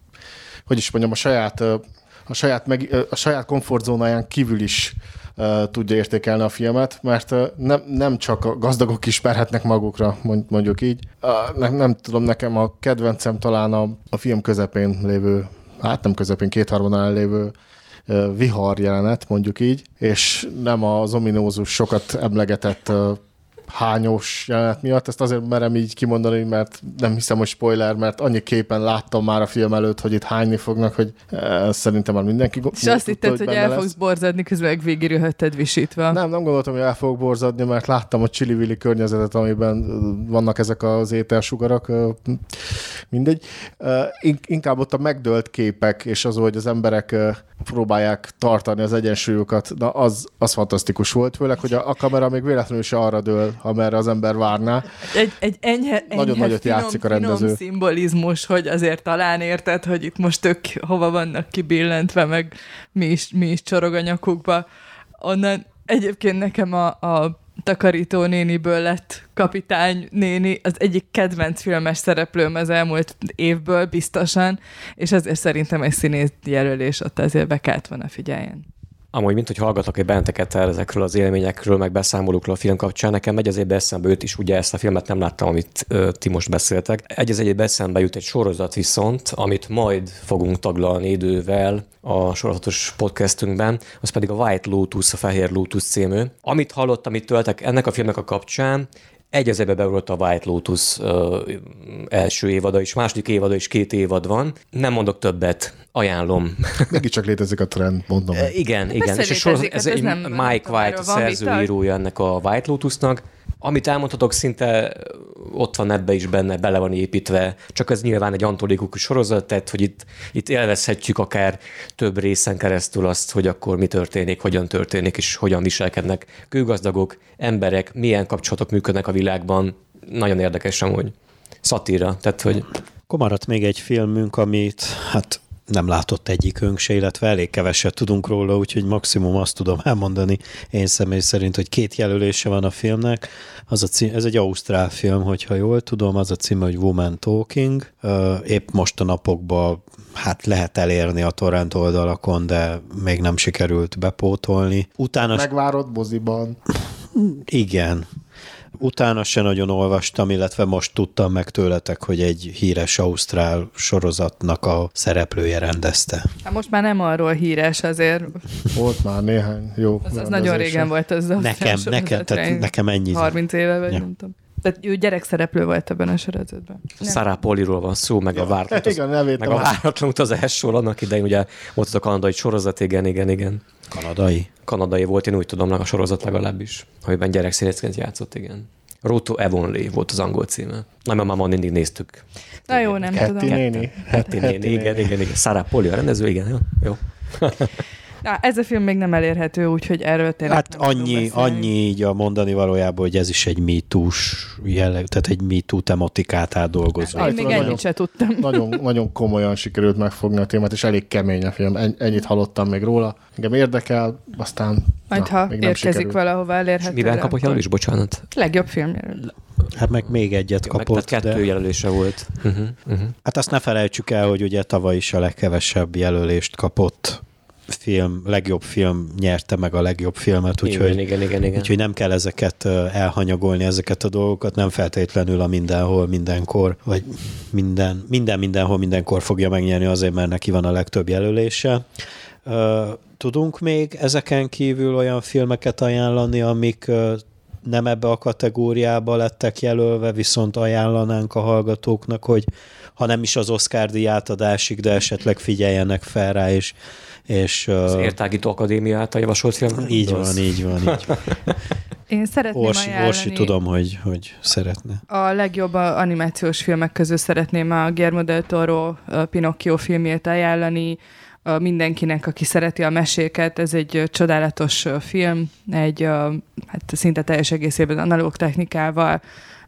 hogy is mondjam, a saját, a saját, meg, a saját komfortzónáján kívül is tudja értékelni a filmet, mert nem, nem csak a gazdagok ismerhetnek magukra, mond- mondjuk így. Nem, nem tudom, nekem a kedvencem talán a, a film közepén lévő, hát nem közepén, kétharmadán lévő vihar jelenet, mondjuk így, és nem az ominózus, sokat emlegetett hányós jelenet miatt. Ezt azért merem így kimondani, mert nem hiszem, hogy spoiler, mert annyi képen láttam már a film előtt, hogy itt hányni fognak, hogy eh, szerintem már mindenki És azt hitted, hogy benne el fogsz borzadni, közben meg végigülhetted visítva. Nem, nem gondoltam, hogy el fogok borzadni, mert láttam a csili környezetet, amiben ö, vannak ezek az ételsugarak, ö, mindegy. Inkább ott a megdölt képek, és az, hogy az emberek próbálják tartani az egyensúlyukat, na az, az fantasztikus volt, főleg, hogy a, a kamera még véletlenül se arra dől, amerre az ember várná. Egy, egy enyhe, enyhe Nagyon nagyot finom, játszik a rendező. Finom szimbolizmus, hogy azért talán érted, hogy itt most ők hova vannak kibillentve, meg mi is, mi is csorog a nyakukba. Onnan egyébként nekem a, a takarító néniből lett kapitány néni, az egyik kedvenc filmes szereplőm az elmúlt évből biztosan, és ezért szerintem egy színész jelölés ott azért be kellett volna figyeljen. Amúgy, mint hogy hallgatok egy benneteket el ezekről az élményekről, meg beszámolókról a film kapcsán, nekem megy az eszembe őt is, ugye ezt a filmet nem láttam, amit ö, ti most beszéltek. Egy az egybe eszembe jut egy sorozat viszont, amit majd fogunk taglalni idővel a sorozatos podcastünkben, az pedig a White Lotus, a Fehér Lotus című. Amit hallottam itt tőletek ennek a filmnek a kapcsán, egy az ebbe beugrott a White Lotus ö, első évada is, második évada is két évad van. Nem mondok többet, ajánlom. Mégiscsak létezik a trend, mondom. E, igen, igen. Persze És a sorozat, ez hát egy ez nem- Mike White, a szerzőírója ennek a White Lotusnak. Amit elmondhatok, szinte ott van ebbe is benne, bele van építve, csak ez nyilván egy antolikus sorozat, tehát hogy itt, itt élvezhetjük akár több részen keresztül azt, hogy akkor mi történik, hogyan történik, és hogyan viselkednek kőgazdagok, emberek, milyen kapcsolatok működnek a világban. Nagyon érdekes amúgy. Szatíra, tehát hogy Akkor maradt még egy filmünk, amit hát nem látott egyikünk se, illetve elég keveset tudunk róla, úgyhogy maximum azt tudom elmondani én személy szerint, hogy két jelölése van a filmnek. Az a cím, ez egy ausztrál film, hogyha jól tudom, az a címe, hogy Woman Talking. Épp most a napokban hát lehet elérni a torrent oldalakon, de még nem sikerült bepótolni. Utána Megvárod moziban. igen. Utána se nagyon olvastam, illetve most tudtam meg tőletek, hogy egy híres ausztrál sorozatnak a szereplője rendezte. Hát most már nem arról híres azért, Volt már néhány jó az, az nagyon régen volt az. Nekem, nekem, tehát nekem ennyi. 30 éve, vagy Ja. nem tudom. Tehát ő gyerekszereplő volt ebben a sorozatban. Sarah Poliról van szó, meg a váratlan, Igen, nevét meg a váratlan utazásról annak idején, ugye volt az a kanadai sorozat, igen, igen, igen. Kanadai. Kanadai volt, én úgy tudom, a sorozat legalábbis, amiben gyerekszínészként játszott, igen. Roto Evonley volt az angol címe. Na, mert már mindig néztük. Na jó, nem Hetty tudom. néni. Hetty néni, igen, igen, igen. Sarah Poli a rendező, igen, jó. jó. Na, ez a film még nem elérhető, úgyhogy erről tényleg Hát nem annyi, annyi így a mondani valójában, hogy ez is egy MeToo-s jelleg, tehát egy MeToo tematikát átdolgozó. Én még ennyit nagyon- se tudtam. Nagyon, nagyon komolyan sikerült megfogni a témát, és elég kemény a film. En- Ennyit hallottam még róla. Engem érdekel, aztán Majd ha még nem érkezik sikerült. valahova elérhető. Miben kapott jelölés? Bocsánat. Legjobb filmjelölt. Hát meg még egyet Jó, meg, kapott, tehát kettő de jelölése volt. Uh-huh, uh-huh. hát azt ne felejtsük el, hogy ugye tavaly is a legkevesebb jelölést kapott film, legjobb film nyerte meg a legjobb filmet, úgyhogy Igen, igen, igen, igen. Úgyhogy nem kell ezeket elhanyagolni, ezeket a dolgokat, nem feltétlenül a mindenhol, mindenkor, vagy minden, minden mindenhol, mindenkor fogja megnyerni azért, mert neki van a legtöbb jelölése. Tudunk még ezeken kívül olyan filmeket ajánlani, amik nem ebbe a kategóriába lettek jelölve, viszont ajánlanánk a hallgatóknak, hogy ha nem is az Oscar díj átadásig, de esetleg figyeljenek fel rá, és, és Az Értágító Akadémia által javasolt film. így van, így van, így van. Én szeretném Orsi, ajánlani... Orsi tudom, hogy, hogy szeretne. A legjobb animációs filmek közül szeretném a Guillermo del Toro Pinocchio filmjét ajánlani, mindenkinek, aki szereti a meséket. Ez egy csodálatos film, egy hát szinte teljes egészében analóg technikával,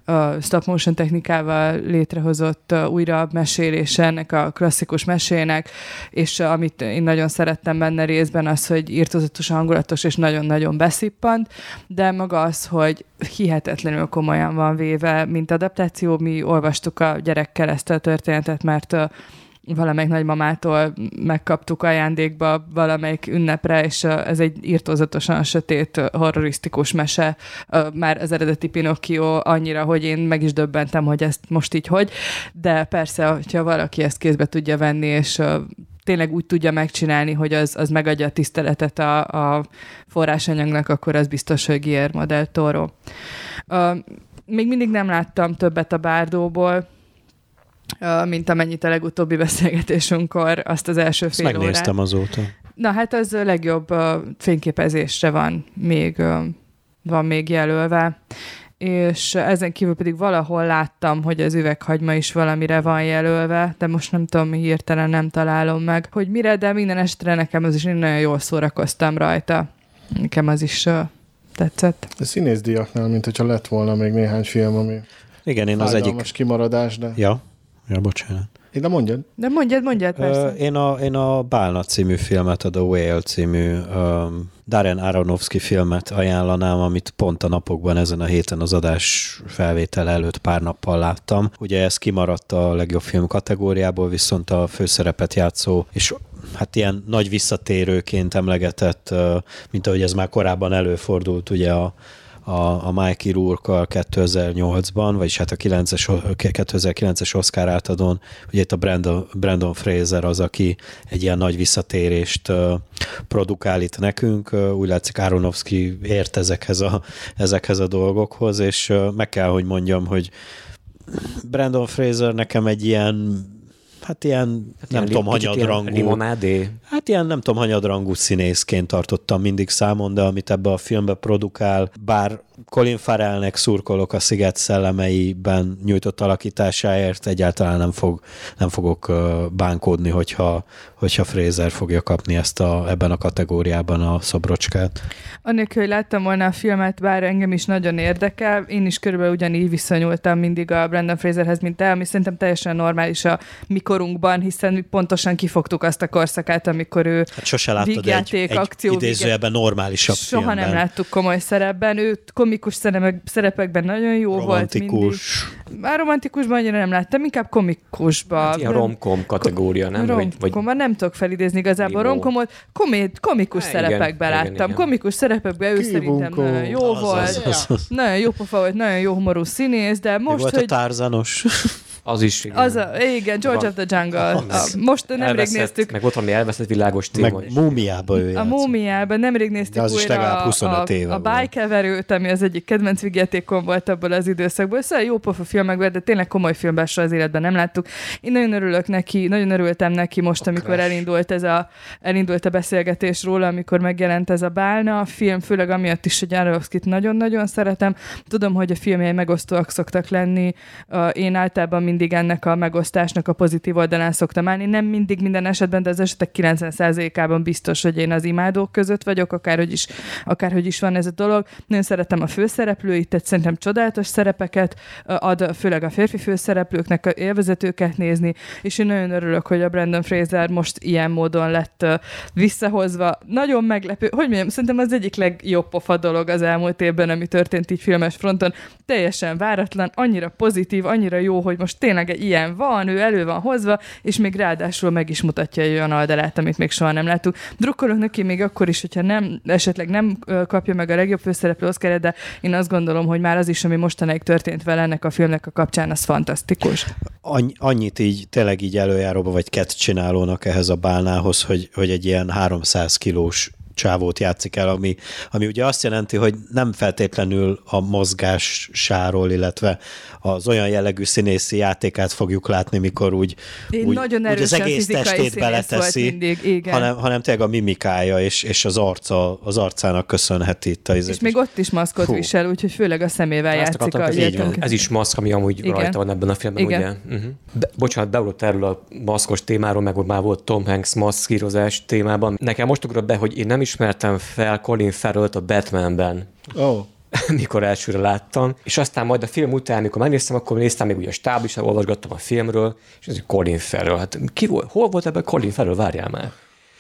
ö, stop motion technikával létrehozott újra mesélése ennek a klasszikus mesének, és amit én nagyon szerettem benne részben az, hogy írtozatosan hangulatos és nagyon-nagyon beszippant, de maga az, hogy hihetetlenül komolyan van véve, mint adaptáció. Mi olvastuk a gyerekkel ezt a történetet, mert valamelyik nagymamától megkaptuk ajándékba valamelyik ünnepre, és ez egy írtózatosan sötét, horrorisztikus mese. Már az eredeti Pinocchio annyira, hogy én meg is döbbentem, hogy ezt most így hogy, de persze, hogyha valaki ezt kézbe tudja venni, és tényleg úgy tudja megcsinálni, hogy az, az megadja a tiszteletet a, a forrásanyagnak, akkor az biztos, hogy Guillermo del Toro. Még mindig nem láttam többet a Bárdóból, mint amennyit a legutóbbi beszélgetésünkkor, azt az első Ezt fél órát. megnéztem azóta. Na hát az a legjobb fényképezésre van még, van még jelölve, és ezen kívül pedig valahol láttam, hogy az üveghagyma is valamire van jelölve, de most nem tudom, hirtelen nem találom meg, hogy mire, de minden esetre nekem az is én nagyon jól szórakoztam rajta. Nekem az is uh, tetszett. A színészdíjaknál, mint hogyha lett volna még néhány film, ami Igen, én az egyik... kimaradás, de... Ja, ja, bocsánat. Én de mondjad. De mondjad, mondjad, persze. Én, a, én a Bálna című filmet, a The Whale című um, Darren Aronofsky filmet ajánlanám, amit pont a napokban ezen a héten az adás felvétel előtt pár nappal láttam. Ugye ez kimaradt a legjobb film kategóriából, viszont a főszerepet játszó, és hát ilyen nagy visszatérőként emlegetett, mint ahogy ez már korábban előfordult ugye a a, a Mikey Rourke-kal 2008-ban, vagyis hát a 9-es, 2009-es Oscar átadón, ugye itt a Brandon, Brandon Fraser az, aki egy ilyen nagy visszatérést produkál itt nekünk, úgy látszik Aronofsky ért ezekhez a, ezekhez a dolgokhoz, és meg kell, hogy mondjam, hogy Brandon Fraser nekem egy ilyen hát ilyen, hát nem tudom, hanyadrangú. Limonádé? Hát ilyen, nem tudom, hanyadrangú színészként tartottam mindig számon, de amit ebbe a filmbe produkál, bár Colin Farrellnek szurkolok a Sziget szellemeiben nyújtott alakításáért, egyáltalán nem, fog, nem fogok bánkódni, hogyha, hogyha Fraser fogja kapni ezt a, ebben a kategóriában a szobrocskát. Annélkül, hogy láttam volna a filmet, bár engem is nagyon érdekel, én is körülbelül ugyanígy viszonyultam mindig a Brandon Fraserhez, mint te, ami szerintem teljesen normális a mikorunkban, hiszen mi pontosan kifogtuk azt a korszakát, amikor ő hát sose láttad egy, egy akció, idézőjelben normálisabb Soha filmben. nem láttuk komoly szerepben, ő komikus szerepek, szerepekben nagyon jó romantikus. volt mindig. Már romantikusban annyira nem láttam, inkább komikusban. Hát ilyen romkom kategória, nem? Romkom, vagy, vagy... nem tudok felidézni igazából romkomot, koméd, komikus Há, szerepekben igen, láttam. Igen, komikus szerepekben ő szerintem nagyon jó az, volt. Az, az, az. Nagyon jó pofa volt, nagyon jó humorú színész, de most, volt hogy... a Tárzanos. Az is, igen. Az a, igen, George of the Jungle. A, most nemrég elveszett, néztük. Meg ott van mi elveszett világos téma meg is. Múmiába ő A múmiában nemrég néztük az újra a, 25 a, éve a bájkeverőt, ami az egyik kedvenc vigyátékom volt abból az időszakból. Szóval jó pofa filmekben, de tényleg komoly filmben az életben nem láttuk. Én nagyon örülök neki, nagyon örültem neki most, a amikor crash. elindult ez a, elindult a beszélgetés róla, amikor megjelent ez a Bálna a film, főleg amiatt is, hogy Aronofsky-t nagyon-nagyon szeretem. Tudom, hogy a filmjei megosztóak szoktak lenni. Én általában mindig ennek a megosztásnak a pozitív oldalán szoktam állni. Nem mindig minden esetben, de az esetek 90%-ában biztos, hogy én az imádók között vagyok, akárhogy is, akárhogy is van ez a dolog. Nagyon szeretem a főszereplőit, tehát szerintem csodálatos szerepeket ad, főleg a férfi főszereplőknek, a élvezetőket nézni, és én nagyon örülök, hogy a Brandon Fraser most ilyen módon lett visszahozva. Nagyon meglepő, hogy mondjam, szerintem az egyik legjobb pofa dolog az elmúlt évben, ami történt így filmes fronton. Teljesen váratlan, annyira pozitív, annyira jó, hogy most tényleg ilyen van, ő elő van hozva, és még ráadásul meg is mutatja egy olyan oldalát, amit még soha nem láttuk. Drukkolok neki még akkor is, hogyha nem, esetleg nem kapja meg a legjobb főszereplő oszkáret, de én azt gondolom, hogy már az is, ami mostanáig történt vele ennek a filmnek a kapcsán, az fantasztikus. Annyi, annyit így, tényleg így előjáróba vagy kett csinálónak ehhez a bálnához, hogy, hogy egy ilyen 300 kilós csávót játszik el, ami, ami ugye azt jelenti, hogy nem feltétlenül a mozgásáról, illetve az olyan jellegű színészi játékát fogjuk látni, mikor úgy, Én úgy, nagyon úgy az egész testét beleteszi, mindig, igen. Hanem, hanem tényleg a mimikája és, és az arca, az arcának köszönheti itt a És még ott is maszkot Hú. visel, úgyhogy főleg a szemével Ezt játszik. A, így van. Ez is maszk, ami amúgy igen. rajta van ebben a filmben, igen. ugye? Uh-huh. Be, bocsánat, beugrott erről a maszkos témáról, meg ott már volt Tom Hanks maszkírozás témában. Nekem most ugrott be, hogy én nem ismertem fel Colin Farrell-t a Batmanben. Oh. mikor elsőre láttam, és aztán majd a film után, mikor megnéztem, akkor néztem még ugye a stáb is, olvasgattam a filmről, és ez Colin Farrell, hát ki volt, hol volt ebben Colin Farrell, várjál már.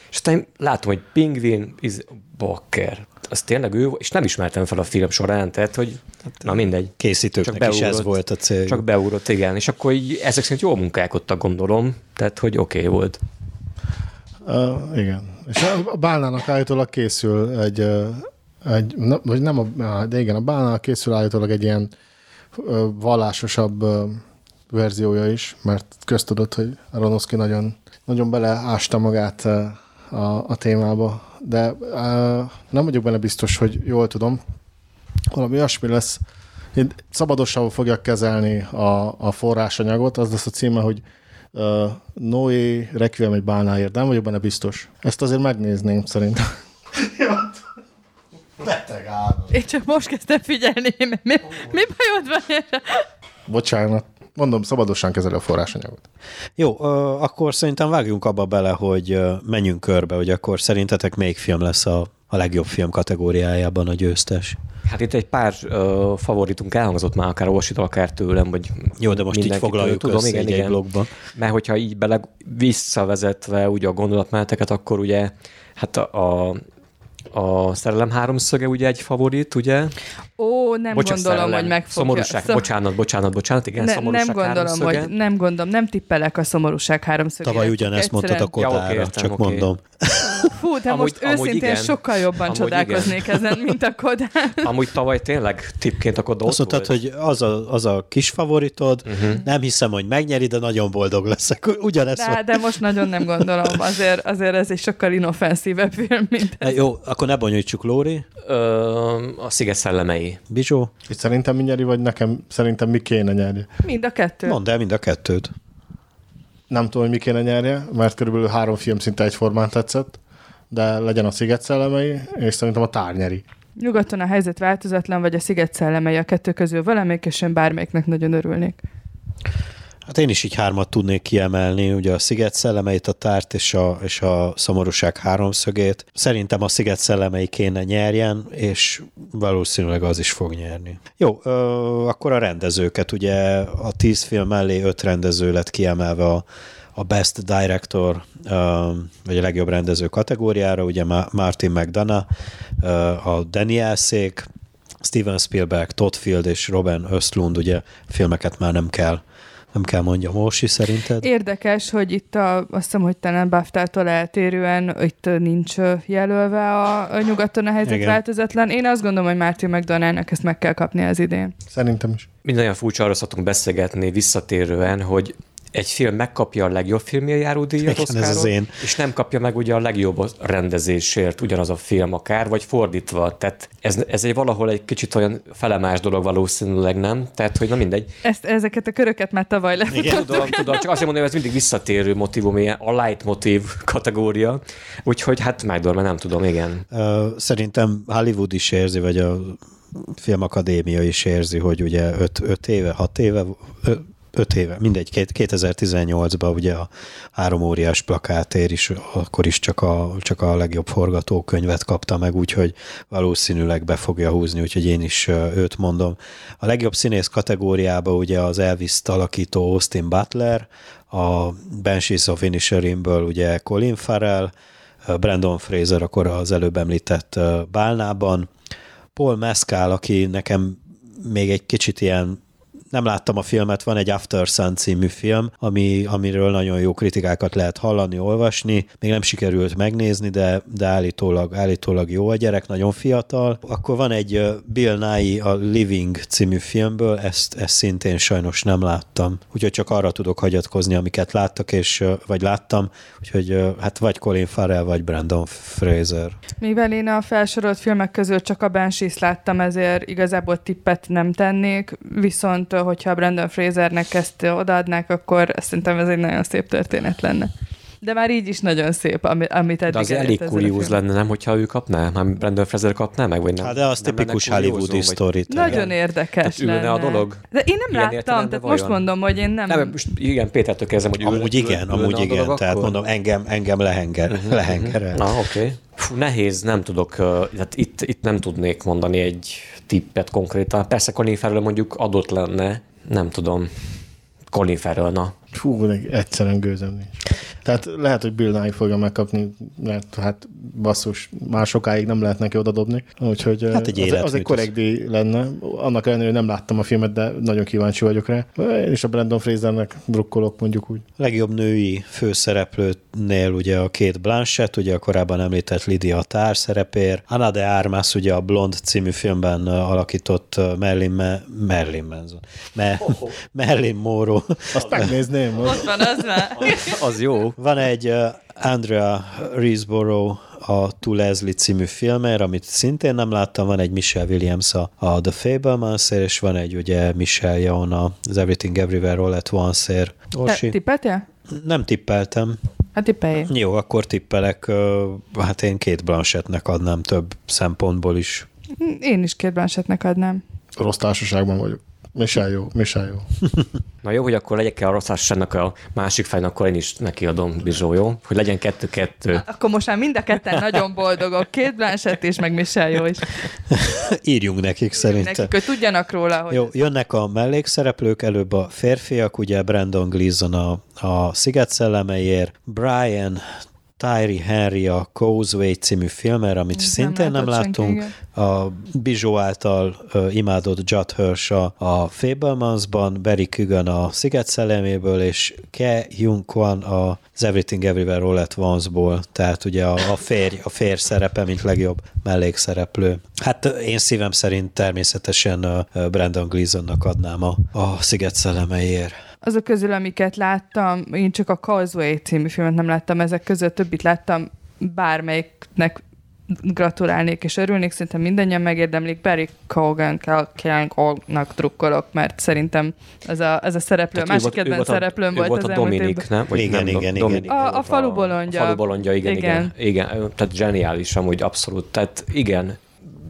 És aztán látom, hogy Pingvin is Bakker. Az tényleg ő, és nem ismertem fel a film során, tehát, hogy hát, na mindegy. Készítőknek csak beúrott, is ez volt a cél. Csak beúrott, igen. És akkor így, ezek szerint jól munkálkodtak, gondolom, tehát, hogy oké okay volt. Uh, igen. És a Bálnának állítólag készül egy, egy vagy nem a, de igen, a Bálnának készül állítólag egy ilyen vallásosabb verziója is, mert köztudott, hogy Aronofsky nagyon, nagyon beleásta magát a, a témába, de uh, nem vagyok benne biztos, hogy jól tudom. Valami olyasmi lesz. Én szabadosan fogják kezelni a, a forrásanyagot, az lesz a címe, hogy uh, Noé Requiem egy bálnáért, nem vagyok benne biztos. Ezt azért megnézném szerintem. Beteg állam. Én csak most kezdtem figyelni, mi, mi, mi bajod van? Bocsánat. Mondom, szabadosan kezeli a forrásanyagot. Jó, akkor szerintem vágjunk abba bele, hogy menjünk körbe, hogy akkor szerintetek melyik film lesz a, a legjobb film kategóriájában a győztes? Hát itt egy pár uh, favoritunk elhangzott már, akár Orsit, akár tőlem, vagy Jó, de most így foglaljuk tudom, össze igen, egy, igen. blogba. Mert hogyha így bele visszavezetve ugye a gondolatmeneteket, akkor ugye hát a, a a szerelem háromszöge ugye egy favorit, ugye? Ó, nem Bocsánat, gondolom, szerelem. hogy meg fogja. Szomorúság, Szom... bocsánat, bocsánat, bocsánat, igen, ne, szomorúság Nem gondolom, háromszöge. hogy nem gondolom, nem tippelek a szomorúság háromszögére. Tavaly ugyanezt Egyszerűen... mondtad a kodára, ja, okay, értem, csak okay. mondom. Fú, de Amúgy- most amúgy őszintén igen. sokkal jobban Amúgy csodálkoznék ezen, mint a Kodán. Amúgy tavaly tényleg tippként akkor ott Azt mondtad, volt. hogy az a, az a kis favoritod, uh-huh. nem hiszem, hogy megnyeri, de nagyon boldog leszek. Ugyanezt De, de most nagyon nem gondolom, azért, azért ez egy sokkal inoffenszívebb film, mint van. Jó, akkor ne bonyolítsuk, Lóri. Ö, a Sziget szellemei. Bizsó, És szerintem mi nyeri, vagy nekem szerintem mi kéne nyerje? mind a kettő. mondd el mind a kettőt. Nem tudom, hogy mi kéne nyerje, mert körülbelül három film szinte egyformán tetszett, de legyen a Sziget szellemei, és szerintem a Tár nyeri. Nyugaton a helyzet változatlan, vagy a sziget szellemei a kettő közül valamelyik, és én bármelyiknek nagyon örülnék. Hát én is így hármat tudnék kiemelni, ugye a Sziget szellemeit, a tárt és a, és a szomorúság háromszögét. Szerintem a Sziget szellemei kéne nyerjen, és valószínűleg az is fog nyerni. Jó, ö, akkor a rendezőket, ugye a tíz film mellé öt rendező lett kiemelve a, a Best Director, vagy a legjobb rendező kategóriára, ugye Ma- Martin McDonough, a Danielszék, Steven Spielberg, Todd Field és Robin Östlund, ugye filmeket már nem kell nem kell mondjam, Orsi szerinted? Érdekes, hogy itt a, azt hiszem, hogy talán BAFTA-tól eltérően itt nincs jelölve a, a nyugaton a helyzet Igen. változatlan. Én azt gondolom, hogy Martin McDonaldnak ezt meg kell kapni az idén. Szerintem is. Minden olyan furcsa arra szoktunk beszélgetni visszatérően, hogy egy film megkapja a legjobb filmje járó díjat Igen, ez az én. és nem kapja meg ugye a legjobb rendezésért ugyanaz a film akár, vagy fordítva. Tehát ez, ez egy valahol egy kicsit olyan felemás dolog valószínűleg nem. Tehát, hogy na mindegy. Ezt, ezeket a köröket már tavaly lefutottuk. Tudom, tudom, csak azt mondom, hogy ez mindig visszatérő motivum, ilyen a light motiv kategória. Úgyhogy hát megdorma, nem tudom, igen. Szerintem Hollywood is érzi, vagy a filmakadémia is érzi, hogy ugye 5 éve, 6 éve, 5 éve, mindegy, két- 2018-ban ugye a három óriás plakátért is, akkor is csak a, csak a legjobb forgatókönyvet kapta meg, úgyhogy valószínűleg be fogja húzni, úgyhogy én is őt mondom. A legjobb színész kategóriában ugye az Elvis-t alakító Austin Butler, a Banshees of Inisherinből ugye Colin Farrell, Brandon Fraser akkor az előbb említett Bálnában, Paul Mescal, aki nekem még egy kicsit ilyen nem láttam a filmet, van egy After Sun című film, ami, amiről nagyon jó kritikákat lehet hallani, olvasni. Még nem sikerült megnézni, de, de állítólag, állítólag jó a gyerek, nagyon fiatal. Akkor van egy Bill Nye a Living című filmből, ezt, ezt szintén sajnos nem láttam. Úgyhogy csak arra tudok hagyatkozni, amiket láttak, és, vagy láttam, úgyhogy hát vagy Colin Farrell, vagy Brandon Fraser. Mivel én a felsorolt filmek közül csak a Banshees láttam, ezért igazából tippet nem tennék, viszont hogyha Brandon Frasernek ezt odaadnák, akkor szerintem ez egy nagyon szép történet lenne. De már így is nagyon szép, ami- amit eddig De az elég kurióz lenne, nem, hogyha ő kapná? Már Brandon Fraser kapná meg, vagy nem? Hát de az nem tipikus hollywoodi sztori. Nagyon érdekes Tehát lenne. a dolog? De én nem Ilyen láttam, tehát most mondom, hogy én nem... Nem, most igen, Pétertől kezdem, hogy ül- Amúgy ül- igen, ülne amúgy a igen, dolog tehát akkor? mondom, engem, engem lehenger, lehengerel. Na, oké. Okay. Fú, nehéz, nem tudok, uh, hát itt, itt nem tudnék mondani egy tippet konkrétan. Persze Colin Farrell mondjuk adott lenne, nem tudom. Colin Farrell, na. Meg egyszerűen gőzem nincs. Tehát lehet, hogy Bill Nye fogja megkapni, mert hát basszus, már sokáig nem lehet neki oda dobni. Úgyhogy Hát egy az, az életműt egy korrekt díj lenne. Annak ellenére, hogy nem láttam a filmet, de nagyon kíváncsi vagyok rá. Én is a Brandon Frasernek drukkolok, mondjuk úgy. legjobb női főszereplőnél ugye a két Blanchett, ugye a korábban említett Lydia Tár szerepér, Ana de Armas ugye a Blond című filmben uh, alakított uh, Merlin, Me- Merlin Manson, Me- Merlin Monroe. Azt megnézném. Ott van, az már. Az jó. Van egy uh, Andrea Riseborough a To Leslie című filmer, amit szintén nem láttam, van egy Michelle Williams a, a The Fablemans, és van egy ugye Michelle Yeoh az Everything Everywhere All at Once-ért. Te Orsi? tippeltél? Nem tippeltem. Hát tippelj. Jó, akkor tippelek, hát én két Blanchettnek adnám több szempontból is. Én is két Blanchettnek adnám. Rossz társaságban vagyok. Mi se jó, mi se jó. Na jó, hogy akkor legyek a rossz társaságnak a másik fejnek, akkor én is nekiadom Bizsó, jó? Hogy legyen kettő-kettő. Akkor most már mind a ketten nagyon boldogok. Két Blanchett és meg Michelle jó is. Írjunk nekik szerintem. Nekik, hogy tudjanak róla, hogy Jó, jönnek a mellékszereplők, előbb a férfiak, ugye Brandon Gleeson a, a Sziget szellemeiért, Brian Tyree Henry a Causeway című filmer, amit Nem szintén nem senki, láttunk. A Bizsó által uh, imádott Judd Hirsch a, a Fablemans-ban, Barry Kugan a Sziget szelleméből, és Ke Hyun Kwan a az Everything Everywhere All at Once-ból, tehát ugye a, a, férj, a férj szerepe, mint legjobb mellékszereplő. Hát én szívem szerint természetesen Brandon Gleasonnak adnám a, a Sziget szellemeiért. Azok közül, amiket láttam, én csak a Causeway című filmet nem láttam, ezek között többit láttam, bármelyiknek gratulálnék és örülnék, szerintem mindannyian megérdemlik. Barry Cogan nak drukkolok, mert szerintem ez a, ez a szereplő, a másik kedvenc szereplőm volt, volt az a Dominik, nem? Vagy igen, nem, igen, Dominik, igen, A, a falu bolondja. A falu bolondja, igen, igen, igen, igen. Tehát zseniális amúgy, abszolút. Tehát igen.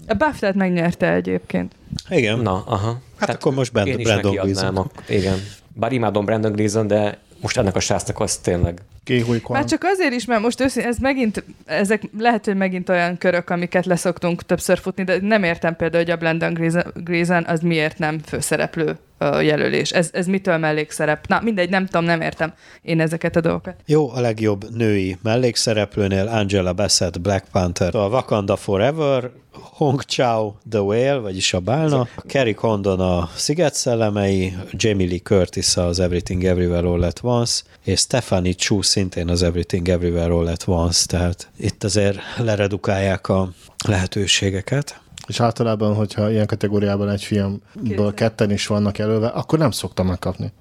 A BAFTA-t megnyerte egyébként. Igen. Na, aha. Hát Tehát akkor most Brandon, Brandon. Igen. Bár imádom Brandon Gleason, de most ennek a srácnak az tényleg már csak azért is, mert most őszintén, ez megint, ezek lehet, hogy megint olyan körök, amiket leszoktunk többször futni, de nem értem például, hogy a Blendon Grayson az miért nem főszereplő jelölés. Ez, ez mitől mellékszerep? Na, mindegy, nem tudom, nem értem én ezeket a dolgokat. Jó, a legjobb női mellékszereplőnél Angela Bassett, Black Panther, a Wakanda Forever, Hong Chao, The Whale, vagyis a bálna, Kerry Condon a Sziget szellemei, Jamie Lee Curtis az Everything Everywhere All at Once, és Stephanie Chu szintén az Everything Everywhere All at Once, tehát itt azért leredukálják a lehetőségeket. És általában, hogyha ilyen kategóriában egy filmből ketten is vannak jelölve, akkor nem szoktam megkapni.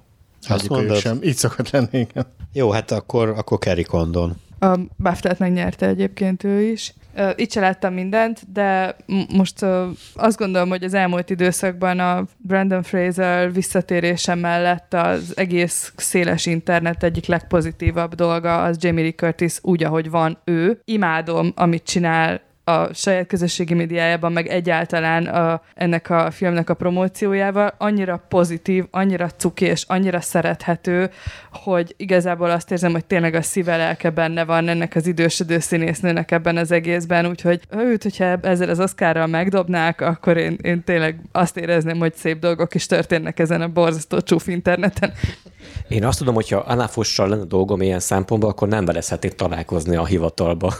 Azt mondod? sem. Így szokott lenni, igen. Jó, hát akkor, akkor Kerry Condon. A BAFTA-t megnyerte egyébként ő is. Itt se láttam mindent, de most azt gondolom, hogy az elmúlt időszakban a Brandon Fraser visszatérése mellett az egész széles internet egyik legpozitívabb dolga az Jamie Lee Curtis úgy, ahogy van ő. Imádom, amit csinál a saját közösségi médiájában, meg egyáltalán a, ennek a filmnek a promóciójával annyira pozitív, annyira cuki és annyira szerethető, hogy igazából azt érzem, hogy tényleg a szíve lelke benne van ennek az idősödő színésznőnek ebben az egészben, úgyhogy őt, hogyha ezzel az oszkárral megdobnák, akkor én, én tényleg azt érezném, hogy szép dolgok is történnek ezen a borzasztó csúf interneten. Én azt tudom, hogyha Anna Fossal lenne dolgom ilyen szempontból, akkor nem vele találkozni a hivatalba.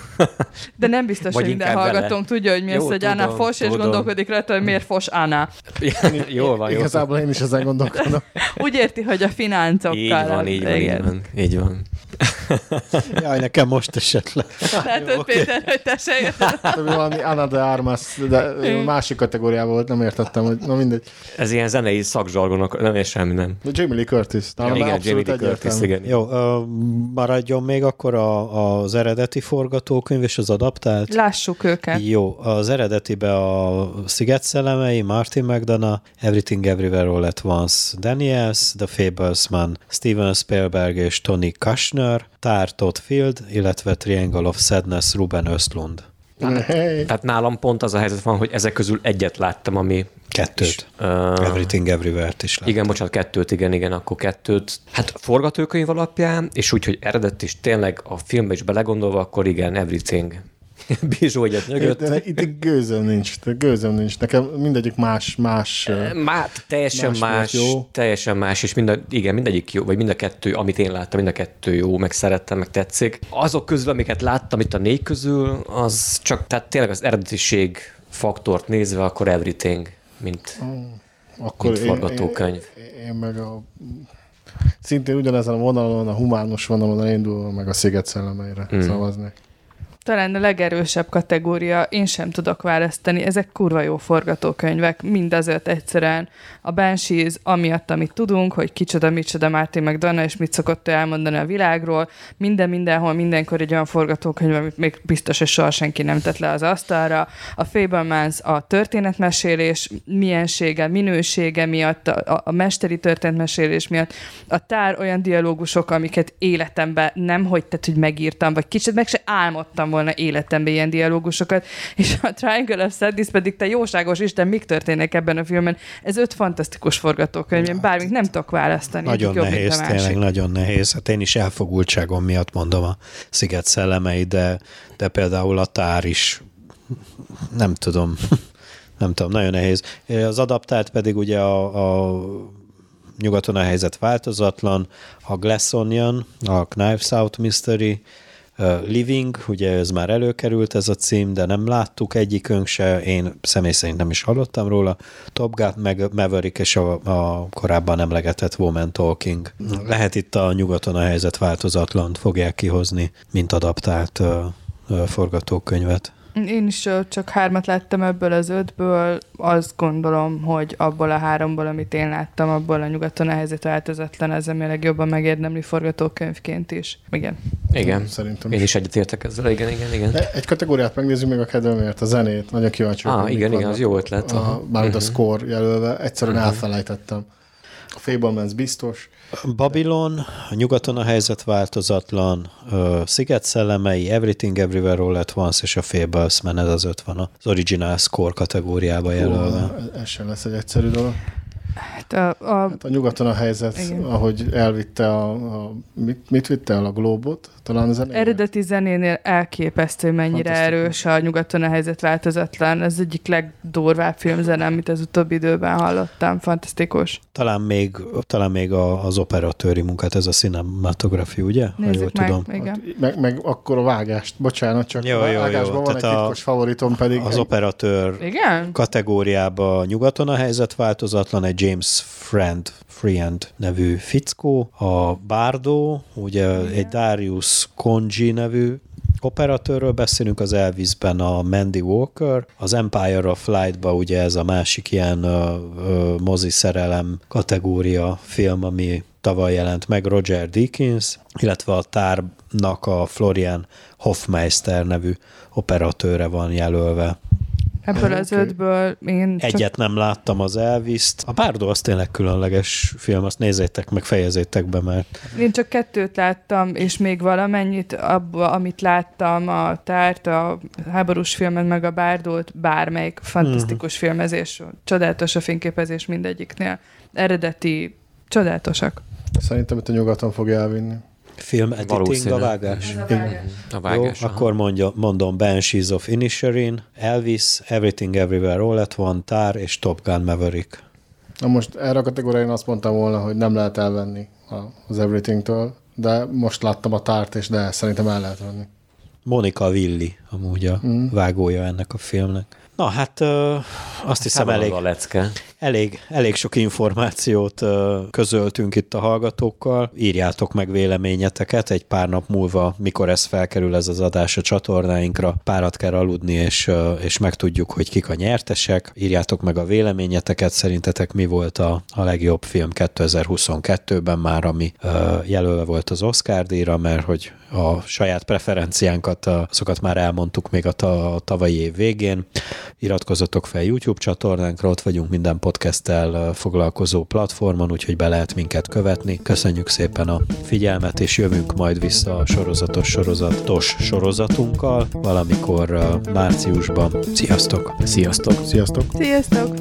De nem biztos, hogy minden hallgatónk tudja, hogy mi az, hogy Anna Foss, és gondolkodik rajta, hogy miért Foss Anna. Jól van, jó. Igazából én is ezen gondolkodom. Úgy érti, hogy a fináncokkal. Így van, így van, így van. Jaj, nekem most esett le. Látod, Jó, Péter, okay. hogy te se érted. Valami Anna de Armas, de másik kategóriában volt, nem értettem, hogy na mindegy. Ez ilyen zenei szakzsargonok, nem ér semmi, nem. De Jamie Lee Curtis. Ja, igen, Jamie Lee Curtis, igen. Jó, uh, maradjon még akkor a, az eredeti forgatókönyv és az adaptált. Lássuk őket. Jó, az eredetibe a Sziget szellemei, Martin McDonough, Everything Everywhere All at Once, Daniels, The Fablesman, Steven Spielberg és Tony Kushner, Tár Todd Field, illetve Triangle of Sadness Ruben Östlund. Hey. Tehát nálam pont az a helyzet van, hogy ezek közül egyet láttam, ami Kettőt. És, uh, Everything Everywhere-t is láttam. Igen, bocsánat, kettőt, igen, igen, akkor kettőt. Hát forgatókönyv alapján, és úgy, hogy eredet is tényleg a filmbe is belegondolva, akkor igen, Everything Bizsó egyet nyögött. De itt gőzöm nincs, gőzöm nincs. Nekem mindegyik más, más. Má, teljesen más, más jó. teljesen más, és mind a, igen, mindegyik jó, vagy mind a kettő, amit én láttam, mind a kettő jó, meg szerettem, meg tetszik. Azok közül, amiket láttam itt a négy közül, az csak, tehát tényleg az eredetiség faktort nézve, akkor everything, mint, oh, akkor mint forgatókönyv. Én, én, én meg a szintén ugyanezen a vonalon, a humános vonalon indulva, meg a sziget szellemeire mm. szavaznék talán a legerősebb kategória, én sem tudok választani, ezek kurva jó forgatókönyvek, mindazért egyszerűen. A Banshees, amiatt, amit tudunk, hogy kicsoda, micsoda Martin McDonough, és mit szokott ő elmondani a világról, minden, mindenhol, mindenkor egy olyan forgatókönyv, amit még biztos, hogy soha senki nem tett le az asztalra. A Fablemans a történetmesélés miensége, minősége miatt, a, a mesteri történetmesélés miatt, a tár olyan dialógusok, amiket életemben nem hogy tett, hogy megírtam, vagy kicsit meg se álmodtam volna életemben ilyen dialógusokat, és a Triangle of Sadness pedig te jóságos Isten, mik történnek ebben a filmben. Ez öt fantasztikus forgatókönyv, én bármit nem tudok választani. Nagyon jobb, nehéz, tényleg nagyon nehéz. Hát én is elfogultságom miatt mondom a Sziget szellemei, de, de például a tár is nem tudom, nem tudom, nagyon nehéz. Az adaptált pedig ugye a, a nyugaton a helyzet változatlan, a Glass Onion, a Knives Out Mystery, Living, ugye ez már előkerült ez a cím, de nem láttuk egyikünk se, én személy szerint nem is hallottam róla. Top Gun, meg Maverick és a, a korábban emlegetett Woman Talking. Lehet itt a nyugaton a helyzet változatlan fogják kihozni, mint adaptált uh, uh, forgatókönyvet. Én is csak hármat láttam ebből az ötből, azt gondolom, hogy abból a háromból, amit én láttam, abból a nyugaton a helyzet változatlan, ez a jobban megérdemli forgatókönyvként is. Igen. Igen, szerintem. Én is egyetértek ezzel, igen, igen, igen. Egy kategóriát megnézzük meg a kedvemért, a zenét, nagyon kíváncsi vagyok. Ah, igen, igen, az jó ötlet. A, mármint uh-huh. a score jelölve, egyszerűen uh-huh. elfelejtettem. A Fablemans biztos. Babylon, a nyugaton a helyzet változatlan, Sziget szellemei, Everything Everywhere All at Once és a Fablesman, ez az öt van az Original Score kategóriába jelölve. Ez sem lesz egy egyszerű dolog. Hát a, a, hát a nyugaton a helyzet, igen. ahogy elvitte a, a mit, mit vitte el a glóbot, talán az elején? Eredeti zenénél elképesztő, mennyire erős a nyugaton a helyzet változatlan. Ez egyik legdurvább filmzene, amit az utóbbi időben hallottam. Fantasztikus. Talán még, talán még a, az operatőri munkát, ez a cinematografi, ugye? Nézzük meg, tudom. Igen. Meg, meg, akkor a vágást, bocsánat, csak jó, a vágásban jó, van egy titkos a, favoritom pedig. Az egy... operatőr igen? kategóriába nyugaton a helyzet változatlan, egy James Friend, Friend nevű fickó, a Bardo, ugye Igen. egy Darius Conji nevű operatőrről beszélünk, az Elvisben a Mandy Walker, az Empire of Light-ba ugye ez a másik ilyen ö, ö, mozi szerelem kategória film, ami tavaly jelent meg Roger Deakins, illetve a tárnak a Florian Hofmeister nevű operatőre van jelölve. Ebből az ötből én csak... Egyet nem láttam az Elvis-t. A Bárdo az tényleg különleges film, azt nézzétek meg, fejezétek be, mert... Én csak kettőt láttam, és még valamennyit abba, amit láttam, a tárt, a háborús filmet, meg a Bárdót, bármelyik fantasztikus uh-huh. filmezés, csodálatos a fényképezés mindegyiknél. Eredeti, csodálatosak. Szerintem itt a nyugaton fog elvinni. Film editing a vágás? A vágás. Jó, akkor mondja, mondom Banshees of Inisherin, Elvis, Everything Everywhere All at One, Tár és Top Gun Maverick. Na most erre a kategórián azt mondtam volna, hogy nem lehet elvenni az Everything-től, de most láttam a tárt, és de szerintem el lehet venni. Monika Willi amúgy a mm. vágója ennek a filmnek. Na hát ö, azt hiszem elég, a lecke. Elég, elég sok információt közöltünk itt a hallgatókkal. Írjátok meg véleményeteket egy pár nap múlva, mikor ez felkerül ez az adás a csatornáinkra. Párat kell aludni, és, és megtudjuk, hogy kik a nyertesek. Írjátok meg a véleményeteket, szerintetek mi volt a, a legjobb film 2022-ben már, ami jelölve volt az Oscar díjra, mert hogy a saját preferenciánkat, azokat már elmondtuk még a, ta, a tavalyi év végén. Iratkozzatok fel YouTube csatornánkra, ott vagyunk minden podcasttel foglalkozó platformon, úgyhogy be lehet minket követni. Köszönjük szépen a figyelmet, és jövünk majd vissza a sorozatos sorozatos sorozatunkkal valamikor márciusban. Sziasztok! Sziasztok! Sziasztok! Sziasztok!